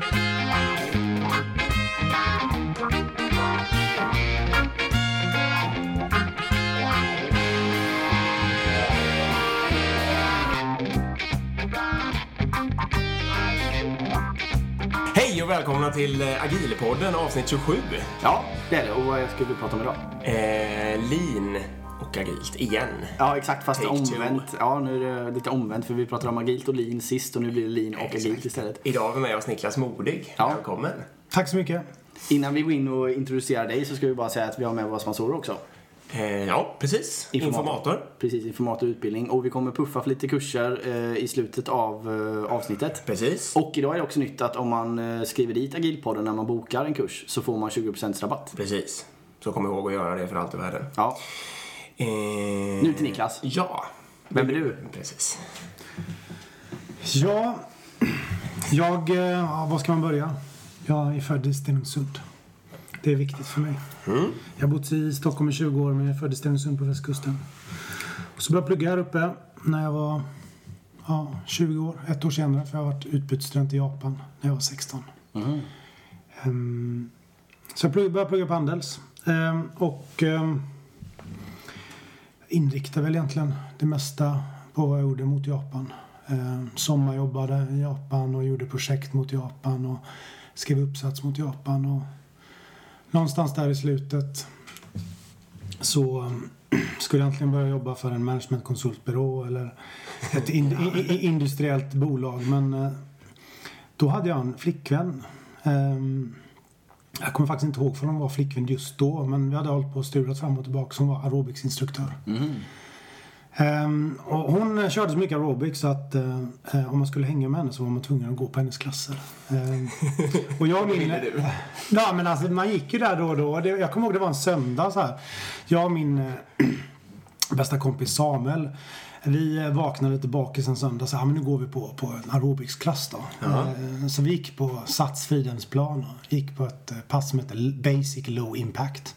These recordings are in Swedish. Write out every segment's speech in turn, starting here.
Hej och välkomna till eh, Agilpodden avsnitt 27. Ja, det är det. Och vad ska vi prata om idag? Eh, lean och agilt igen. Ja, exakt. Fast Take two. omvänt. Ja, nu är det lite omvänt för vi pratade om agilt och lean sist och nu blir det lean och agilt istället. Idag har vi med oss Niklas Modig. Ja. Välkommen. Tack så mycket. Innan vi går in och introducerar dig så ska vi bara säga att vi har med våra sponsorer också. Eh, ja, precis. Informator. Precis, informator och utbildning. Och vi kommer puffa för lite kurser eh, i slutet av eh, avsnittet. Precis. Och idag är det också nytt att om man skriver dit Agilpodden när man bokar en kurs så får man 20% rabatt. Precis. Så kom ihåg att göra det för allt i världen. Ja, Eh, nu till Niklas. Ja. Vem är du? Precis. Ja, jag... eh, Ja, var ska man börja? Jag är född i Stenungsund. Det är viktigt för mig. Jag har bott i Stockholm i 20 år men jag är född i Stenungsund på västkusten. Och så började jag plugga här uppe när jag var ja, 20 år. Ett år senare för jag har varit utbytesstudent i Japan när jag var 16. Ehm, så jag började plugga på Handels. Ehm, och um, inriktade väl egentligen det mesta på vad jag gjorde mot Japan. Eh, sommarjobbade i Japan och gjorde projekt mot Japan och skrev uppsats mot Japan. Och någonstans där i slutet så eh, skulle jag egentligen börja jobba för en managementkonsultbyrå eller ett in, i, i, industriellt bolag. Men eh, då hade jag en flickvän. Eh, jag kommer faktiskt inte ihåg för hon var flickvän just då men vi hade hållit på och sturat fram och tillbaka. Hon var aerobicsinstruktör. Ehm, och hon eh, körde så mycket aerobics så att eh, om man skulle hänga med henne så var man tvungen att gå på hennes klasser. Ehm, och jag och min... Ja men alltså man gick ju där då och då. Det, jag kommer ihåg det var en söndag så här. Jag och min eh, bästa kompis Samuel. Vi eh, vaknade lite bakis en söndag så här, men nu går vi på, på en aerobicsklass då. Eh, Så vi gick på Sats Fridhemsplan och gick på ett eh, pass som heter Basic Low Impact.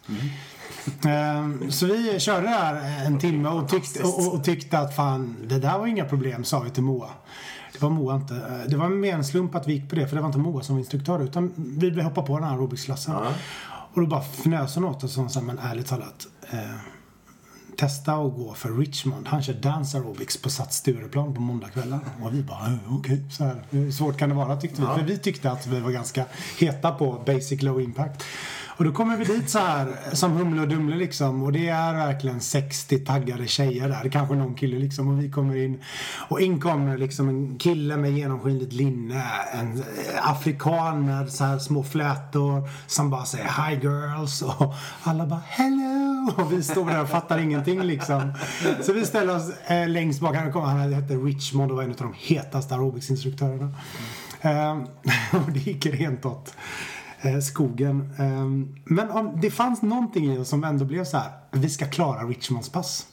Eh, Så vi körde där en timme och tyckte, och, och- tyckte att fan, det där var inga problem, sa vi till Moa. Det var Moa inte. eh, Det var mer en slump att vi gick på det, för det var inte Moa som var instruktör, utan vi ville hoppa på den här aerobicsklassen. Och då bara fnös hon åt oss och sa, men ärligt talat, eh, testa att gå för Richmond. Han kör Dance Aerobics på Sats Stureplan på måndagskvällar. Och vi bara, "Eh, okej, så här. Hur svårt kan det vara tyckte vi. För vi tyckte att vi var ganska heta på Basic Low Impact. Och då kommer vi dit så här som Humle och Dumle liksom. Och det är verkligen 60 taggade tjejer där. Kanske någon kille liksom. Och vi kommer in. Och in kommer liksom en kille med genomskinligt linne. En afrikan med så här små flätor. Som bara säger Hi girls. Och alla bara Hello. Och vi står där och fattar ingenting liksom. Så vi ställer oss eh, längst bak. Han, kom, han hette Richmond och var en av de hetaste aerobicsinstruktörerna. Eh, och det gick rent åt eh, skogen. Eh, men om, det fanns någonting i oss som ändå blev så här. Vi ska klara Richmonds pass.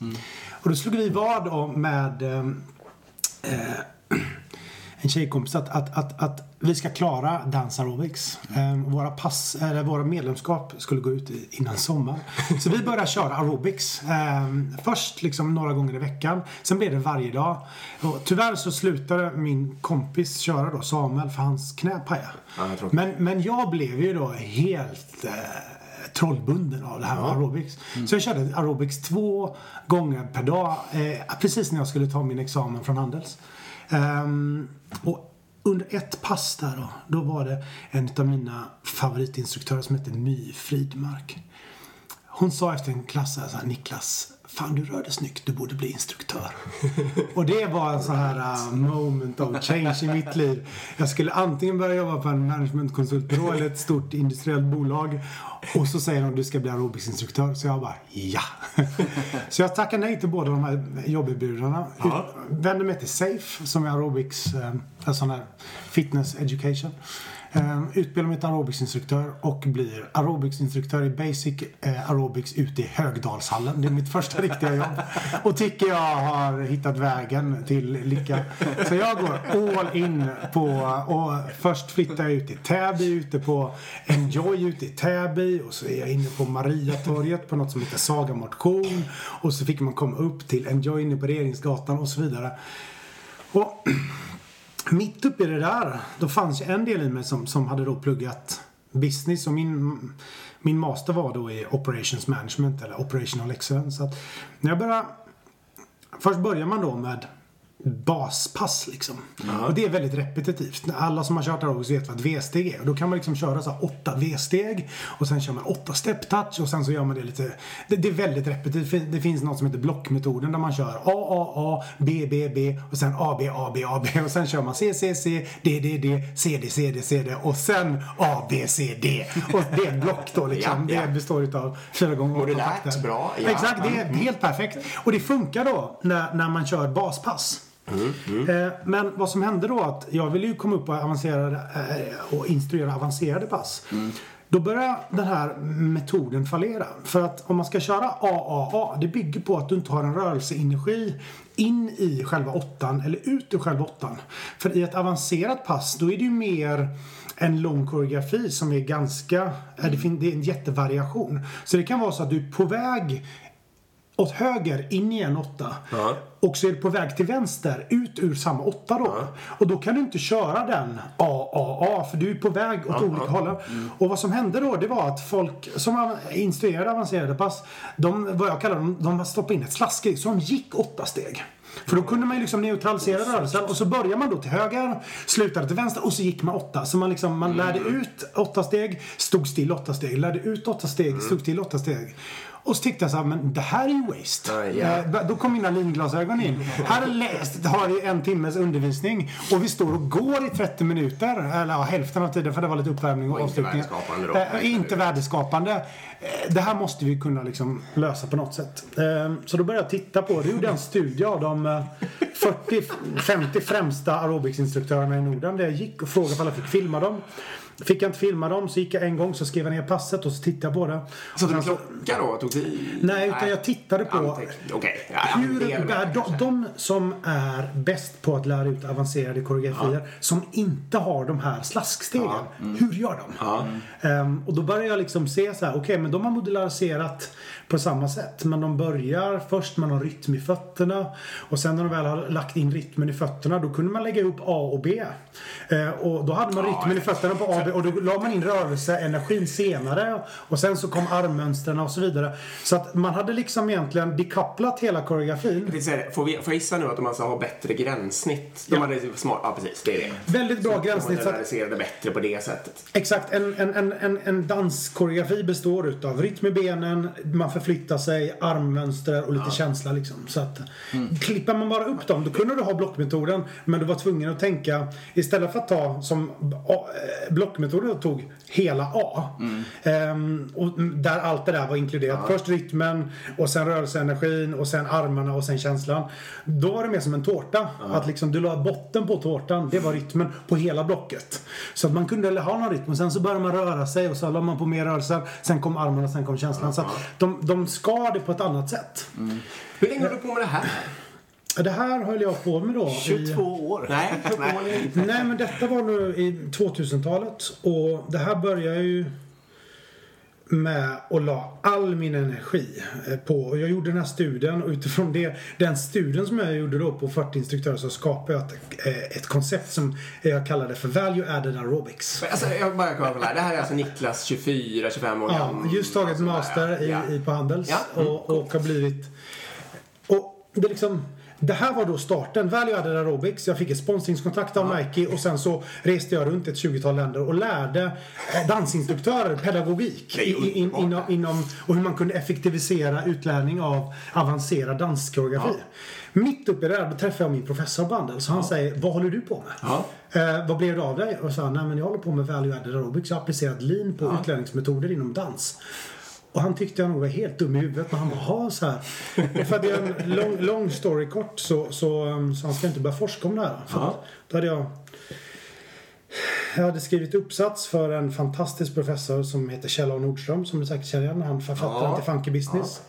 Och då slog vi vad om med eh, eh, en tjejkompis att, att, att, att vi ska klara Dance Aerobics. Eh, våra, pass, eller våra medlemskap skulle gå ut innan sommar. Så vi började köra aerobics. Eh, först liksom några gånger i veckan. Sen blev det varje dag. Och tyvärr så slutade min kompis köra då, Samuel, för hans knä pajade. Ja, men, men jag blev ju då helt eh, trollbunden av det här med aerobics. Så jag körde aerobics två gånger per dag. Eh, precis när jag skulle ta min examen från Handels. Um, och under ett pass där då, då var det en av mina favoritinstruktörer som hette My Fridmark. Hon sa efter en klass här, så här, Niklas, fan du rör dig snyggt, du borde bli instruktör. Och det var en sån här uh, moment of change i mitt liv. Jag skulle antingen börja jobba på en managementkonsultbyrå eller ett stort industriellt bolag. Och så säger de du ska bli aerobicsinstruktör. Så jag bara ja. Så jag tackar nej till båda de här jobberbjudandena. Ja. Vände mig till Safe som är aerobics, eh, en sån här fitness education. Ehm, utbildar mig till aerobicsinstruktör och blir aerobicsinstruktör i basic eh, aerobics ute i Högdalshallen. Det är mitt första riktiga jobb. Och tycker jag har hittat vägen till lycka. Så jag går all in på, och först flyttar jag ut till Täby, ute på Enjoy ute i Täby och så är jag inne på Mariatorget på något som heter Saga Motion. Och så fick man komma upp till Enjoy inne på Regeringsgatan och så vidare. Och mitt uppe i det där, då fanns ju en del i mig som, som hade då pluggat business och min, min master var då i operations management eller operational excellence. Så att när jag började, först börjar man då med baspass liksom. Och det är väldigt repetitivt. Alla som har kört aerobics vet vad ett V-steg är. Och då kan man liksom köra så här åtta V-steg och sen kör man åtta step touch och sen så gör man det lite... Det, det är väldigt repetitivt. Det finns något som heter blockmetoden där man kör A, A, A, B, B, B och sen A, B, A, B, A, B och sen kör man C, C, C, D, D, D, C, D, C, D, C, D och sen A, B, C, D. Och det är ett block då liksom. Ja, ja. Det består utav fyra gånger åtta takter. bra, ja. Exakt, det är helt perfekt. Och det funkar då när, när man kör baspass. Eh, Men vad som hände då att jag ville ju komma upp och, eh, och instruera avancerade pass. Då börjar den här metoden fallera. För att om man ska köra AAA, det bygger på att du inte har en rörelseenergi in i själva åttan eller ut ur själva åttan. För i ett avancerat pass, då är det ju mer en lång koreografi som är ganska, eh, det är en jättevariation. Så det kan vara så att du är på väg åt höger in i en åtta. Ja. Och så är du på väg till vänster ut ur samma åtta då. Och då kan du inte köra den AAA för du är på väg åt olika håll. Och vad som hände då det var att folk som instruerade avancerade pass, de, vad jag kallar dem, de stoppade in ett slaskig så de gick åtta steg. För då kunde man ju liksom neutralisera rörelsen och så börjar man då till höger, slutade till vänster och så gick man åtta. Så man liksom, man lärde ut åtta steg, stod still åtta steg, lärde ut åtta steg, stod still åtta steg. Och så tyckte jag så här, men det här är ju waste. Ja, ja. Eh, då kom mina linglasögon in. Här läst, har vi en timmes undervisning och vi står och går i 30 minuter. Eller ja, hälften av tiden för det var lite uppvärmning och, Och inte avslutning. värdeskapande då. Eh, inte värdeskapande. Eh, det här måste vi kunna liksom lösa på något sätt. Eh, så då började jag titta på det. gjorde en studie av de eh, 40-50 främsta aerobicsinstruktörerna i Norden. Där jag gick och frågade om jag fick filma dem. Fick jag inte filma dem så gick jag en gång så skrev jag ner passet och så tittade jag på det. Så Och du så- klocka då? Tog tid? Nej, utan jag tittade på Anteck-. Ja, ja, hur det är det är de, de som är bäst på att lära ut avancerade koreografier som inte har de här slaskstegen. Hur gör de? Ehm, och då börjar jag liksom se så här, okej men de har modulariserat på samma sätt. Men de börjar först med någon rytm i fötterna och sen när de väl har lagt in rytmen i fötterna då kunde man lägga ihop A och B. Ehm, och då hade man rytmen i fötterna på A och då la man in rörelseenergin senare och sen så kom armmönstren och så vidare. Så att man hade liksom egentligen dekopplat hela koreografin. Jag säga Får, vi, får jag gissa nu att de alltså har bättre gränssnitt? De Ja. hade smart, ja precis, det är det. Väldigt bra gränssnitt. De Så moderniserade bättre på det sättet. exakt, en, en, en, en, en danskoreografi består utav rytm i benen, man förflyttar sig, armmönster och lite känsla liksom. Så att klipper man bara upp dem, då kunde du ha blockmetoden men du var tvungen att tänka istället för att ta som A, blockmetoden tog hela A. Ehm, och där allt det där var inkluderat. Först rytmen och sen rörelseenergin och sen armarna och sen känslan. Då var det mer som en tårta. Att liksom du la botten på tårtan, det var rytmen på hela blocket. Så att man kunde ha någon rytm och sen så började man röra sig och så la man på mer rörelser. Sen kom armarna, sen kom känslan. Så att de, de skar det på ett annat sätt. Hur länge har du på med det här? Det här höll jag på med då. i- 22 år. Nej, inte. Nej men detta var nu i 2000-talet och det här började ju med att la all min energi eh, på. Och jag gjorde den här studien och utifrån det, den studien som jag gjorde då på 40 instruktörer så skapade jag ett, eh, ett koncept som jag kallade för Value Added Aerobics. Alltså, jag bara kolla. Det här är alltså Niklas 24, 25 år Ja, gammal. just tagit master i, ja. i, på Handels Ja, mm, och, och har blivit... Och det är liksom... Det här var då starten. Value Added Aerobics. Jag fick ett sponsringskontrakt av Nike och sen så reste jag runt ett 20-tal länder och lärde eh, dansinstruktörer pedagogik Det är i, in, underbart. inom, och hur man kunde effektivisera utlärning av avancerad danskoreografi. Mitt uppe i det där då träffade jag min professor på och han säger Vad håller du på med? Ja. Eh, vad blev det av dig? Och jag sa, nej men jag håller på med value added aerobics. Jag har applicerat lean på utlärningsmetoder inom dans. Och han tyckte jag nog var helt dum i huvudet. Men han bara, så här. För att göra en lång, lång story kort så, så, um, så han ska inte börja forska om det här. För Ja. då hade jag jag hade skrivit uppsats för en fantastisk professor som heter Kjell A. Nordström som du säkert känner igen. Han författaren Ja. till Funky Business.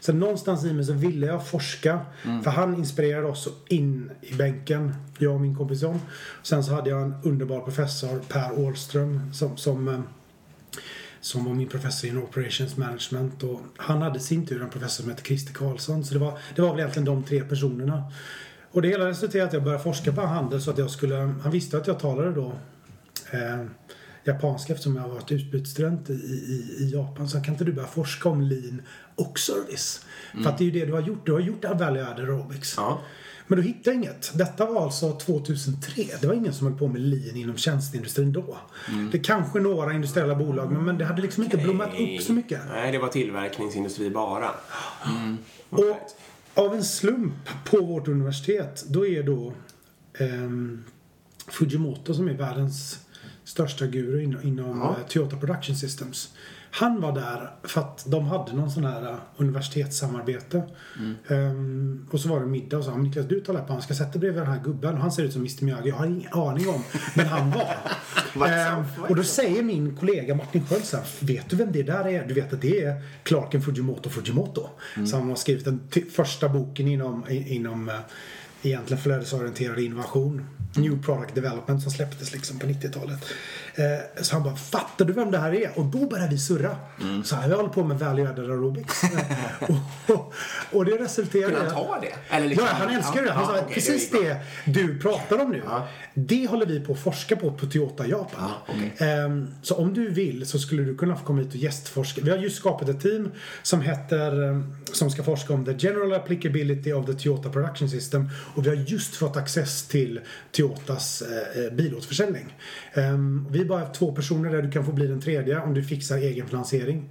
Så någonstans i mig så ville jag forska. För han inspirerade oss in i bänken, jag och min kompis John. Sen så hade jag en underbar professor, Per Åhlström, som, som, eh, som var min professor inom Operations Management. Och han hade i sin tur en professor som hette Christer Karlsson. Så det var, det var väl egentligen de tre personerna. Och det hela resulterade i att jag började forska på handel så att jag skulle, han visste att jag talade då eh, japanska eftersom jag har varit utbytesstudent i, i, i Japan. Så kan inte du börja forska om lean och service? För att det är ju det du har gjort. Du har gjort value added aerobics. Ja. Men då hittade jag inget. Detta var alltså 2003. Det var ingen som höll på med lean inom tjänsteindustrin då. Det är kanske några industriella bolag men, men det hade liksom inte blommat upp så mycket. Nej, det var tillverkningsindustri bara. Och av en slump på vårt universitet, då är då ehm, Fujimoto som är världens största guru inom, inom Ja. eh, Toyota Production Systems. Han var där för att de hade någon sån här eh, universitetssamarbete. Ehm, och så var det middag och så han, Niklas du talar japanska, sätt dig bredvid den här gubben. Och han ser ut som Mr Miyagi, jag har ingen aning om. Men han var. Ehm, och då säger min kollega Martin Sköld så här, vet du vem det där är? Du vet att det är Clarken Fujimoto Fujimoto. Så han har skrivit den första boken inom, inom eh, egentligen flödesorienterad innovation. New Product Development som släpptes liksom på 90-talet. Eh, så han bara, fattar du vem det här är? Och då började vi surra. Så här, vi håller på med added aerobics. Eh, och, och, och det resulterade Kunde han ta det? Eller liksom- Ja, han älskar det. Han Ja, sa okej, precis det det du pratar om nu. Ja. Det håller vi på att forska på på Toyota Japan. Ja, okej. Ehm, så om du vill så skulle du kunna få komma hit och gästforska. Vi har just skapat ett team som heter ehm, som ska forska om the general applicability of the Toyota production system och vi har just fått access till Toyotas eh, eh, bilåterförsäljning. Ehm, vi bara två personer där du kan få bli den tredje om du fixar egen finansiering.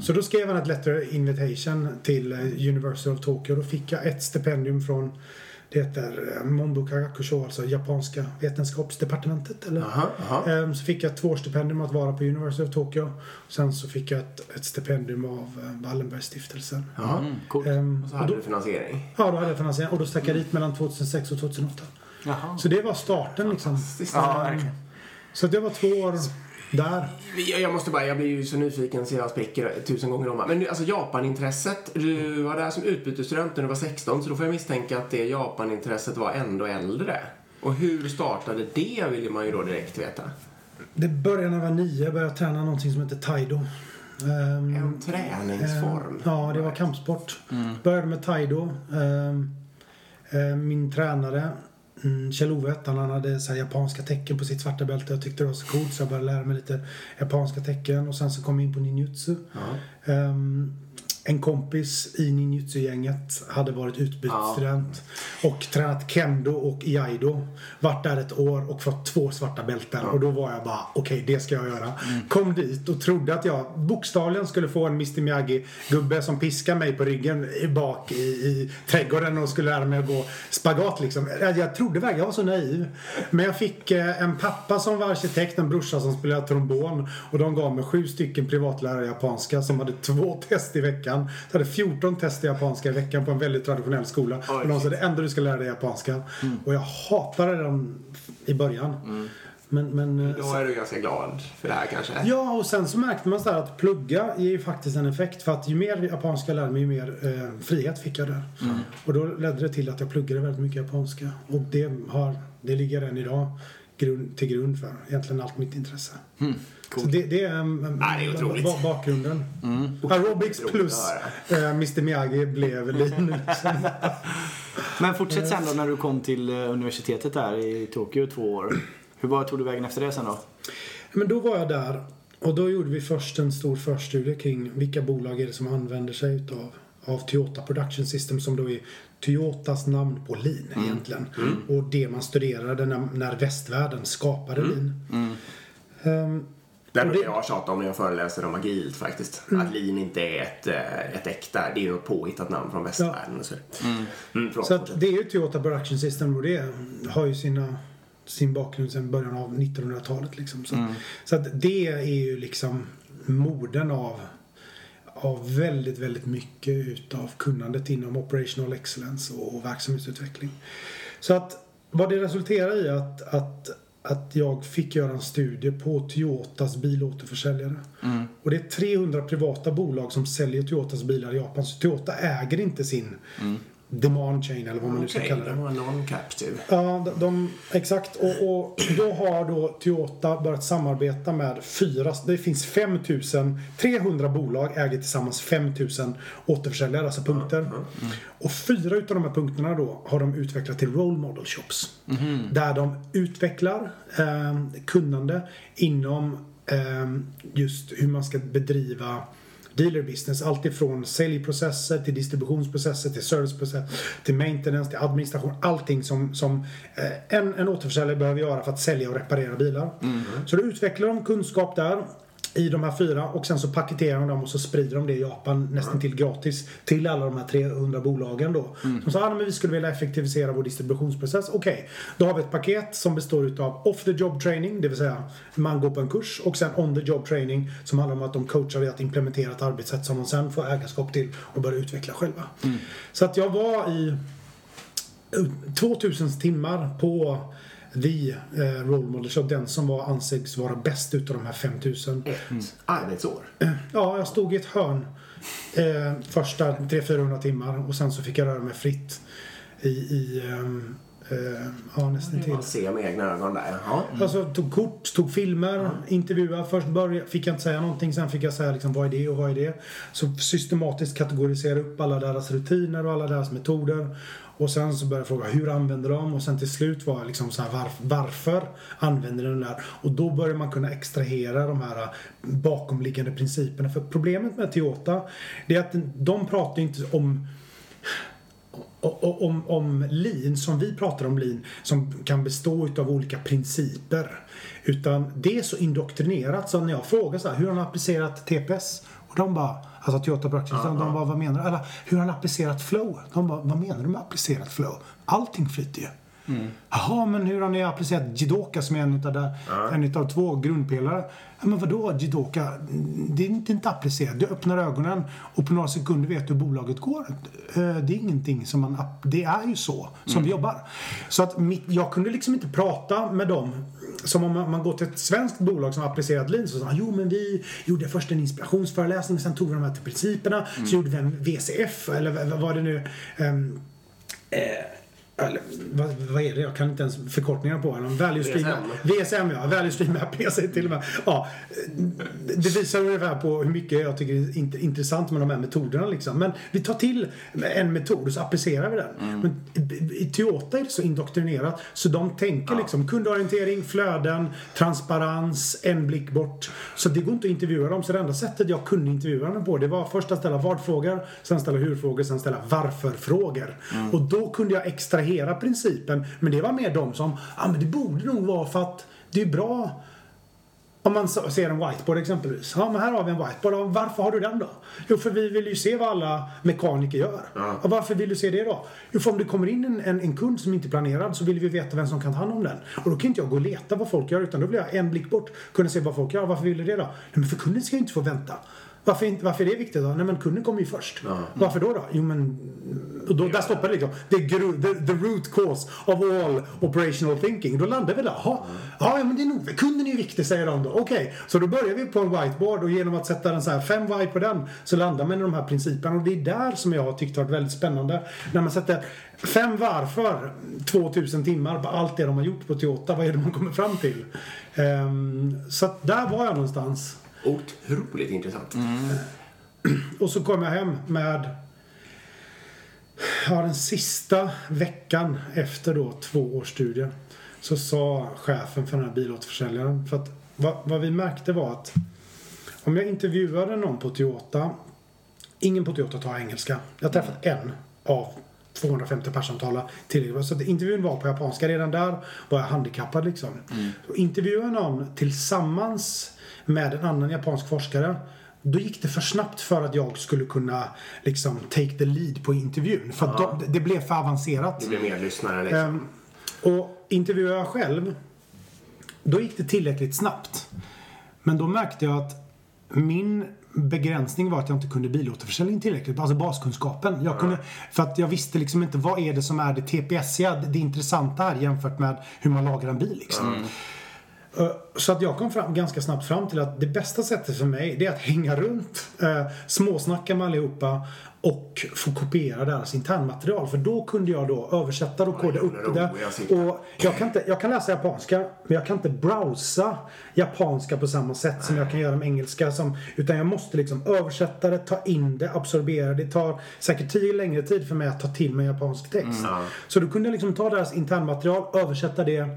Så då skrev han ett letter invitation till eh, University of Tokyo. Då fick jag ett stipendium från det heter eh, Monbuka Gakusho, alltså japanska vetenskapsdepartementet. Eller? Aha, aha. Ehm, Så fick jag ett tvåårsstipendium att vara på University of Tokyo. Sen så fick jag ett, ett stipendium av eh, Wallenbergstiftelsen. Ja. Mm, coolt. Ehm, Och så och hade då, du finansiering. ja, då hade jag finansiering och då stack jag dit mellan 2006 och 2008. Jaha. Så det var starten liksom. Ja, verkligen. Så det var två år där. Jag, måste bara, jag blir ju så nyfiken så jag spricker tusen gånger om. Men alltså Japanintresset, du var där som utbytesstudent när du var 16 så då får jag misstänka att det Japanintresset var ändå äldre. Och hur startade det vill man ju då direkt veta. Det började när jag var nio. Jag började träna någonting som heter Taido. Ehm, En träningsform. Eh, Ja, det var kampsport. Började med Taido. Eh, Min tränare mm, Kjell-Ove han, hade så japanska tecken på sitt svarta bälte. Jag tyckte det var så coolt så jag började lära mig lite japanska tecken. Och sen så kom jag in på ninjutsu. Ja. Ehm, en kompis i ninjutsu-gänget hade varit utbytesstudent och tränat kendo och iaido. Varit där ett år och fått två svarta bälten. Och då var jag bara, okej det ska jag göra. Kom dit och trodde att jag bokstavligen skulle få en Mr Miyagi-gubbe som piskar mig på ryggen bak i, i trädgården och skulle lära mig att gå spagat liksom. Jag, jag trodde verkligen, jag var så naiv. Men jag fick eh, en pappa som var arkitekt, en brorsa som spelade trombon och de gav mig sju stycken privatlärare i japanska som hade två test i veckan. Så hade 14 test i japanska i veckan på en väldigt traditionell skola. Oj, och de sa det enda du ska lära dig är japanska. Och jag hatade dem i början. Men, men, eh, Då är du ganska glad för det här kanske? Ja, och sen så märkte man så att plugga ger ju faktiskt en effekt. För att ju mer japanska jag lärde mig, ju mer eh, frihet fick jag där. Och då ledde det till att jag pluggade väldigt mycket japanska. Och det, har, det ligger än idag grund, till grund för egentligen allt mitt intresse. Mm, Så coolt. det, det är um, Ja, det är otroligt. ba- bakgrunden. Aerobics Otroligt plus att eh, Mr Miyagi blev lean. Men fortsätt sen då när du kom till eh, universitetet där i Tokyo två år. Hur var, tog du vägen efter det sen då? Men då var jag där och då gjorde vi först en stor förstudie kring vilka bolag är det som använder sig utav av Toyota Production System som då är Toyotas namn på lean egentligen. Och det man studerade när, när västvärlden skapade lean. Ehm, Det brukar det- jag tjata om när jag föreläser om agilt faktiskt. Att lean inte är ett, eh, ett äkta, det är ju något påhittat namn från västvärlden. och Så. Mm, förlåt, Så att det är ju Toyota Production System och det har ju sina, sin bakgrund sedan början av 1900-talet. Liksom. Så, så att det är ju liksom moden av, av väldigt, väldigt mycket utav kunnandet inom operational excellence och, och verksamhetsutveckling. Så att vad det resulterar i att, att, att jag fick göra en studie på Toyotas bilåterförsäljare. Och det är 300 privata bolag som säljer Toyotas bilar i Japan. Så Toyota äger inte sin demand chain eller vad man nu ska Okej, kalla det. det var non-captive. Ja, de, de, exakt. Och, och då har då Toyota börjat samarbeta med fyra, det finns 5300 bolag äger tillsammans 5000 återförsäljare, alltså punkter. Och fyra utav de här punkterna då har de utvecklat till role model shops. Där de utvecklar eh, kunnande inom eh, just hur man ska bedriva dealer business. Allt ifrån säljprocesser till distributionsprocesser till serviceprocesser till maintenance till administration. Allting som, som eh, en, en återförsäljare behöver göra för att sälja och reparera bilar. Så då utvecklar de kunskap där i de här fyra och sen så paketerar de dem och så sprider de det i Japan nästan till gratis till alla de här 300 bolagen då. De sa att vi skulle vilja effektivisera vår distributionsprocess. Okej, då har vi ett paket som består utav off the job training, det vill säga man går på en kurs och sen on the job training som handlar om att de coachar i att implementera ett arbetssätt som de sen får ägarskap till och börjar utveckla själva. Så att jag var i 2000 timmar på The eh, Role Model Shop, den som var anses vara bäst utav de här 5000. Ett arbetsår. Ja, jag stod i ett hörn eh, första 300-400 timmar och sen så fick jag röra mig fritt i, i ehm, eh, ja, nästan till. Man ser med egna ögon där. Ja. Alltså tog kort, tog filmer, intervjuade. Först började, fick jag inte säga någonting, sen fick jag säga liksom, vad är det och vad är det. Så systematiskt kategorisera upp alla deras rutiner och alla deras metoder. Och sen så började jag fråga hur använder de? Och sen till slut var jag liksom så här, varf, varför använder den där? Och då börjar man kunna extrahera de här bakomliggande principerna. För problemet med Toyota, det är att de pratar inte om om, om lean, som vi pratar om lean, som kan bestå av olika principer. Utan det är så indoktrinerat så när jag frågar så här, hur har han applicerat TPS? Och de bara, alltså Toyota Production, de bara, vad menar du? Eller hur har han applicerat flow? De bara, vad menar du med applicerat flow? Allting flyter ju. Jaha, men hur har ni applicerat Jidoka som är en utav, där, en utav två grundpelare? Ja, men vadå Jidoka? Det är inte, inte applicerat. Du öppnar ögonen och på några sekunder vet du hur bolaget går. Eh, Det är ingenting som man... Det är ju så som vi jobbar. Så att mitt, jag kunde liksom inte prata med dem som om man man går till ett svenskt bolag som har applicerat lean så sa jo men vi gjorde först en inspirationsföreläsning, sen tog vi de här till principerna, så gjorde vi en VCF eller vad- det nu? Ehm, eller, vad, vad är det? Jag kan inte ens förkortningar på den. Value stream, VSM ja. Value stream. Jag säger till och med. Ja, det visar ungefär på hur mycket jag tycker är int- intressant med de här metoderna. Liksom. Men vi tar till en metod och så applicerar vi den. Men i- Toyota är det så indoktrinerat så de tänker liksom kundorientering, flöden, transparens, en blick bort. Så det går inte att intervjua dem. Så det enda sättet jag kunde intervjua dem på det var först att ställa vad-frågor, sen ställa hur-frågor, sen ställa varför-frågor. Och då kunde jag extrahera principen. Men det var mer de som, ja ah, men det borde nog vara för att det är bra om man ser en whiteboard exempelvis. Ja, men här har vi en whiteboard. Ja, Varför har du den då? Jo, för vi vill ju se vad alla mekaniker gör. Och varför vill du se det då? Jo, för om det kommer in en, en, en kund som inte är planerad så vill vi veta vem som kan ta hand om den. Och då kan inte jag gå och leta vad folk gör utan då vill jag en blick bort kunna se vad folk gör. Varför vill du det då? Nej, men för kunden ska ju inte få vänta. Varför, inte, varför är det viktigt då? Nej men kunden kommer ju först. Varför då då? Jo men... Och då, där stoppar det liksom. The, gru- the, the root cause of all operational thinking. Då landar vi där. Jaha. Ja men det är nog, kunden är ju viktig säger de då. Okej, så då börjar vi på en whiteboard och genom att sätta en så här fem white på den så landar man i de här principerna. Och det är där som jag har tyckt varit väldigt spännande. När man sätter fem varför 2000 timmar på allt det de har gjort på Toyota. Vad är det man kommer fram till? Ehm, så att där var jag någonstans. Otroligt intressant. Och så kom jag hem med ja, den sista veckan efter då två års studier så sa chefen för den här bilåterförsäljaren för att vad, vad vi märkte var att om jag intervjuade någon på Toyota ingen på Toyota tar engelska. Jag har träffat en av 250 personer som talar tillräckligt. Så att intervjun var på japanska. Redan där var jag handikappad liksom. Och intervjuade jag någon tillsammans med en annan japansk forskare då gick det för snabbt för att jag skulle kunna liksom take the lead på intervjun. För att de, det blev för avancerat. Det blir mer lyssnare liksom. Ehm, och intervjuade jag själv, då gick det tillräckligt snabbt. Men då märkte jag att min begränsning var att jag inte kunde bilåterförsäljning tillräckligt. Alltså baskunskapen. Jag kunde, för att jag visste liksom inte vad är det som är det TPSiga, det, intressanta här jämfört med hur man lagar en bil. Liksom. Eh, Så att jag kom fram, ganska snabbt fram till att det bästa sättet för mig det är att hänga runt, eh, småsnacka med allihopa och få kopiera deras internmaterial. För då kunde jag då översätta och koda upp det. Och jag, kan inte, jag kan läsa japanska, men jag kan inte browsa japanska på samma sätt som jag kan göra med engelska. Som, utan jag måste liksom översätta det, ta in det, absorbera det. Det tar säkert tio längre tid för mig att ta till mig japansk text. Ja. Så då kunde jag liksom ta deras internmaterial, översätta det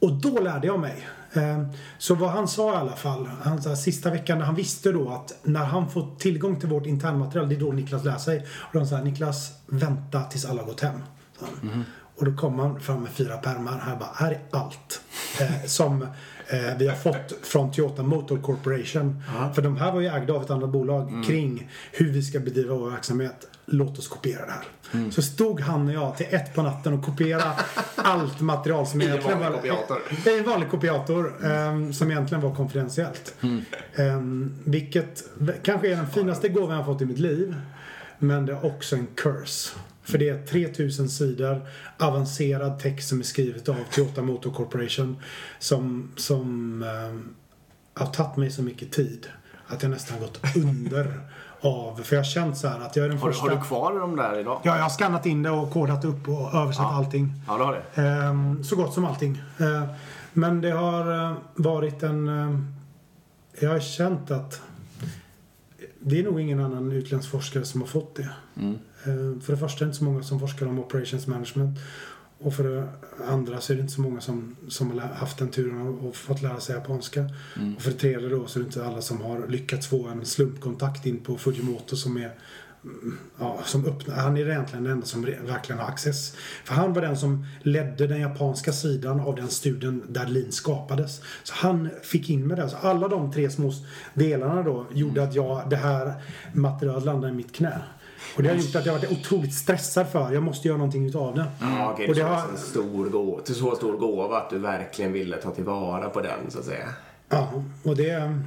och då lärde jag mig. Eh, Så vad han sa i alla fall, han sa sista veckan när han visste då att när han får tillgång till vårt internmaterial, det är då Niklas lär sig. Och de sa Niklas, vänta tills alla gått hem. han. Och då kom han fram med fyra pärmar. Här bara, här är allt. Eh, som eh, vi har fått från Toyota Motor Corporation. För de här var ju ägda av ett annat bolag kring hur vi ska bedriva vår verksamhet. Låt oss kopiera det här. Så stod han och jag till ett på natten och kopierade allt material som egentligen var... I en vanlig kopiator ehm, som egentligen var konfidentiellt. Ehm, vilket v- kanske är den finaste gåvan jag fått i mitt liv. Men det är också en curse. För det är 3000 sidor avancerad text som är skrivet av Toyota Motor Corporation. Som, som ehm, har tagit mig så mycket tid att jag nästan gått under av... För jag har känt så här att jag är den Har, första... har du kvar de där idag? Ja, jag har skannat in det och kodat upp och översatt Ja. allting. Ja, det har det. Ehm, så gott som allting. Ehm, men det har eh, varit en... ehm, jag har känt att det är nog ingen annan utländsk forskare som har fått det. Mm. Ehm, för det första är det inte så många som forskar om operations management. Och för det andra så är det inte så många som, som har haft den turen och- fått lära sig japanska. Och för det tredje då så är det inte alla som har lyckats få en slumpkontakt in på Fujimoto som är mm, Ja, som öppnar, han är egentligen den enda som verkligen har access. För han var den som ledde den japanska sidan av den studien där Lean skapades. Så han fick in med det. Så alla de tre små delarna då gjorde att jag, det här materialet landade i mitt knä. Och det har gjort att jag varit otroligt stressad för. Jag måste göra någonting utav det. Ja, okej. Och det var har- en stor gåva, till så stor gåva att du verkligen ville ta tillvara på den, så att säga. Ja, och det...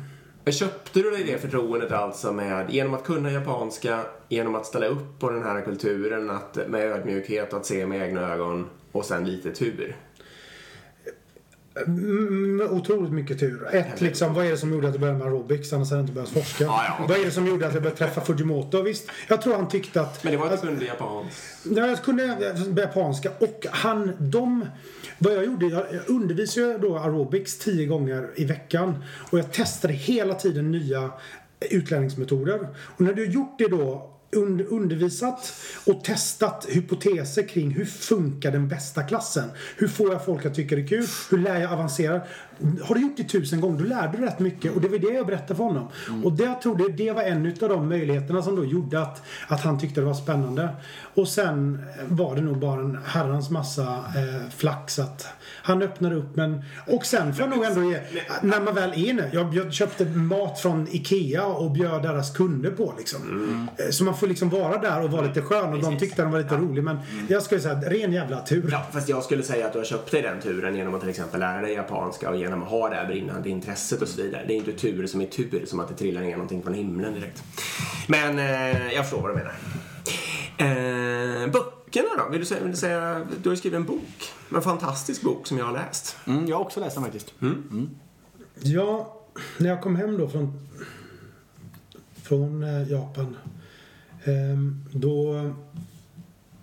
Men Köpte du dig det förtroendet alltså med, genom att kunna japanska, genom att ställa upp på den här kulturen, att, med ödmjukhet, att se med egna ögon och sen lite tur? Mm, otroligt mycket tur. Ett, liksom, vad är det som gjorde att jag började med aerobics? Annars hade jag inte börjat forska. Ja, ja. Vad är det som gjorde att jag började träffa Fujimoto? Visst, jag tror han tyckte att... Men det var du kunde japanskt. Ja, jag kunde japanska och han, de... Vad jag gjorde, jag undervisade då aerobics tio gånger i veckan. Och jag testade hela tiden nya utlärningsmetoder. Och när du gjort det då und- undervisat och testat hypoteser kring hur funkar den bästa klassen? Hur får jag folk att tycka det är kul? Hur lär jag avancera? Har du gjort det tusen gånger, då lär du rätt mycket. Och det var det jag berättade för honom. Och det, jag tror det, var en av de möjligheterna som då gjorde att, att han tyckte det var spännande. Och sen var det nog bara en herrans massa eh, flax att han öppnade upp men... Och sen får jag nog ändå ge... När man väl är inne. Jag bjöd, köpte mat från IKEA och bjöd deras kunder på liksom. Eh, Så man får liksom vara där och vara lite skön och de tyckte den var lite rolig. Men jag skulle säga ren jävla tur. Ja, fast jag skulle säga att du har köpt dig den turen genom att till exempel lära dig japanska och genom att ha det här brinnande intresset och så vidare. Det är inte tur som är tur, som att det trillar ner någonting från himlen direkt. Men eh, jag förstår vad du menar. Eh, böckerna då? Vill du, säga, vill du säga, du har ju skrivit en bok. En fantastisk bok som jag har läst. Mm, jag har också läst den faktiskt. Ja, när jag kom hem då från, från eh, Japan. ehm, då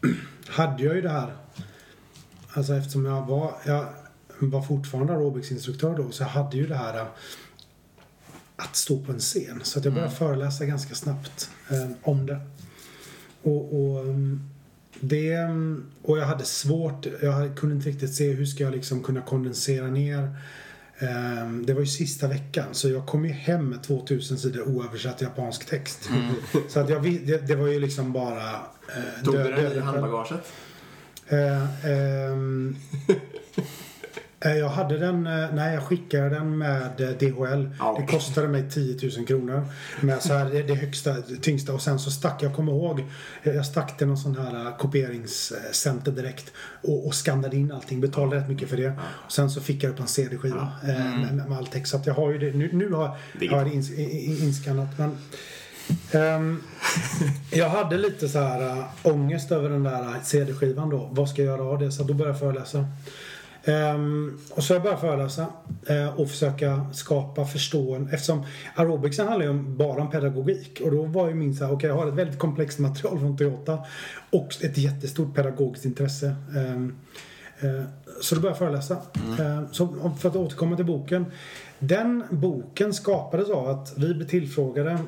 hade jag ju det här. Alltså eftersom jag var, jag var fortfarande aerobicsinstruktör då. Så jag hade ju det här eh, att stå på en scen. Så att jag började föreläsa ganska snabbt eh, om det. Och, och ehm, det, ehm, och jag hade svårt, jag kunde inte riktigt se hur ska jag liksom kunna kondensera ner Ehm, Det var ju sista veckan så jag kom ju hem med 2000 sidor oöversatt japansk text. Så att jag, det, det var ju liksom bara... eh, Tog du den i handbagaget? Eh, eh, jag hade den, eh, nej jag skickade den med eh, DHL. Ja, Det kostade mig 10 000 kronor. Med så här, det, högsta, tyngsta. Och sen så stack, jag kommer ihåg, eh, jag stack till någon sån här eh, kopieringscenter direkt. Och, och skannade in allting, betalade rätt mycket för det. Och sen så fick jag upp en CD-skiva eh, med, med, med all text. Så att jag har ju det, nu, nu har, har jag det ins, inskannat. Men, ehm, jag hade lite så här äh, ångest över den där CD-skivan då. Vad ska jag göra av det? Så då började jag föreläsa. Ehm, och så har jag börjat föreläsa eh, och försöka skapa förståelse. Eftersom aerobicsen handlar ju om, bara om pedagogik. Och då var ju min så här, okej jag har ett väldigt komplext material från Toyota och ett jättestort pedagogiskt intresse. Ehm, eh, så då började jag föreläsa. Ehm, så om- för att återkomma till boken. Den boken skapades av att vi blev tillfrågade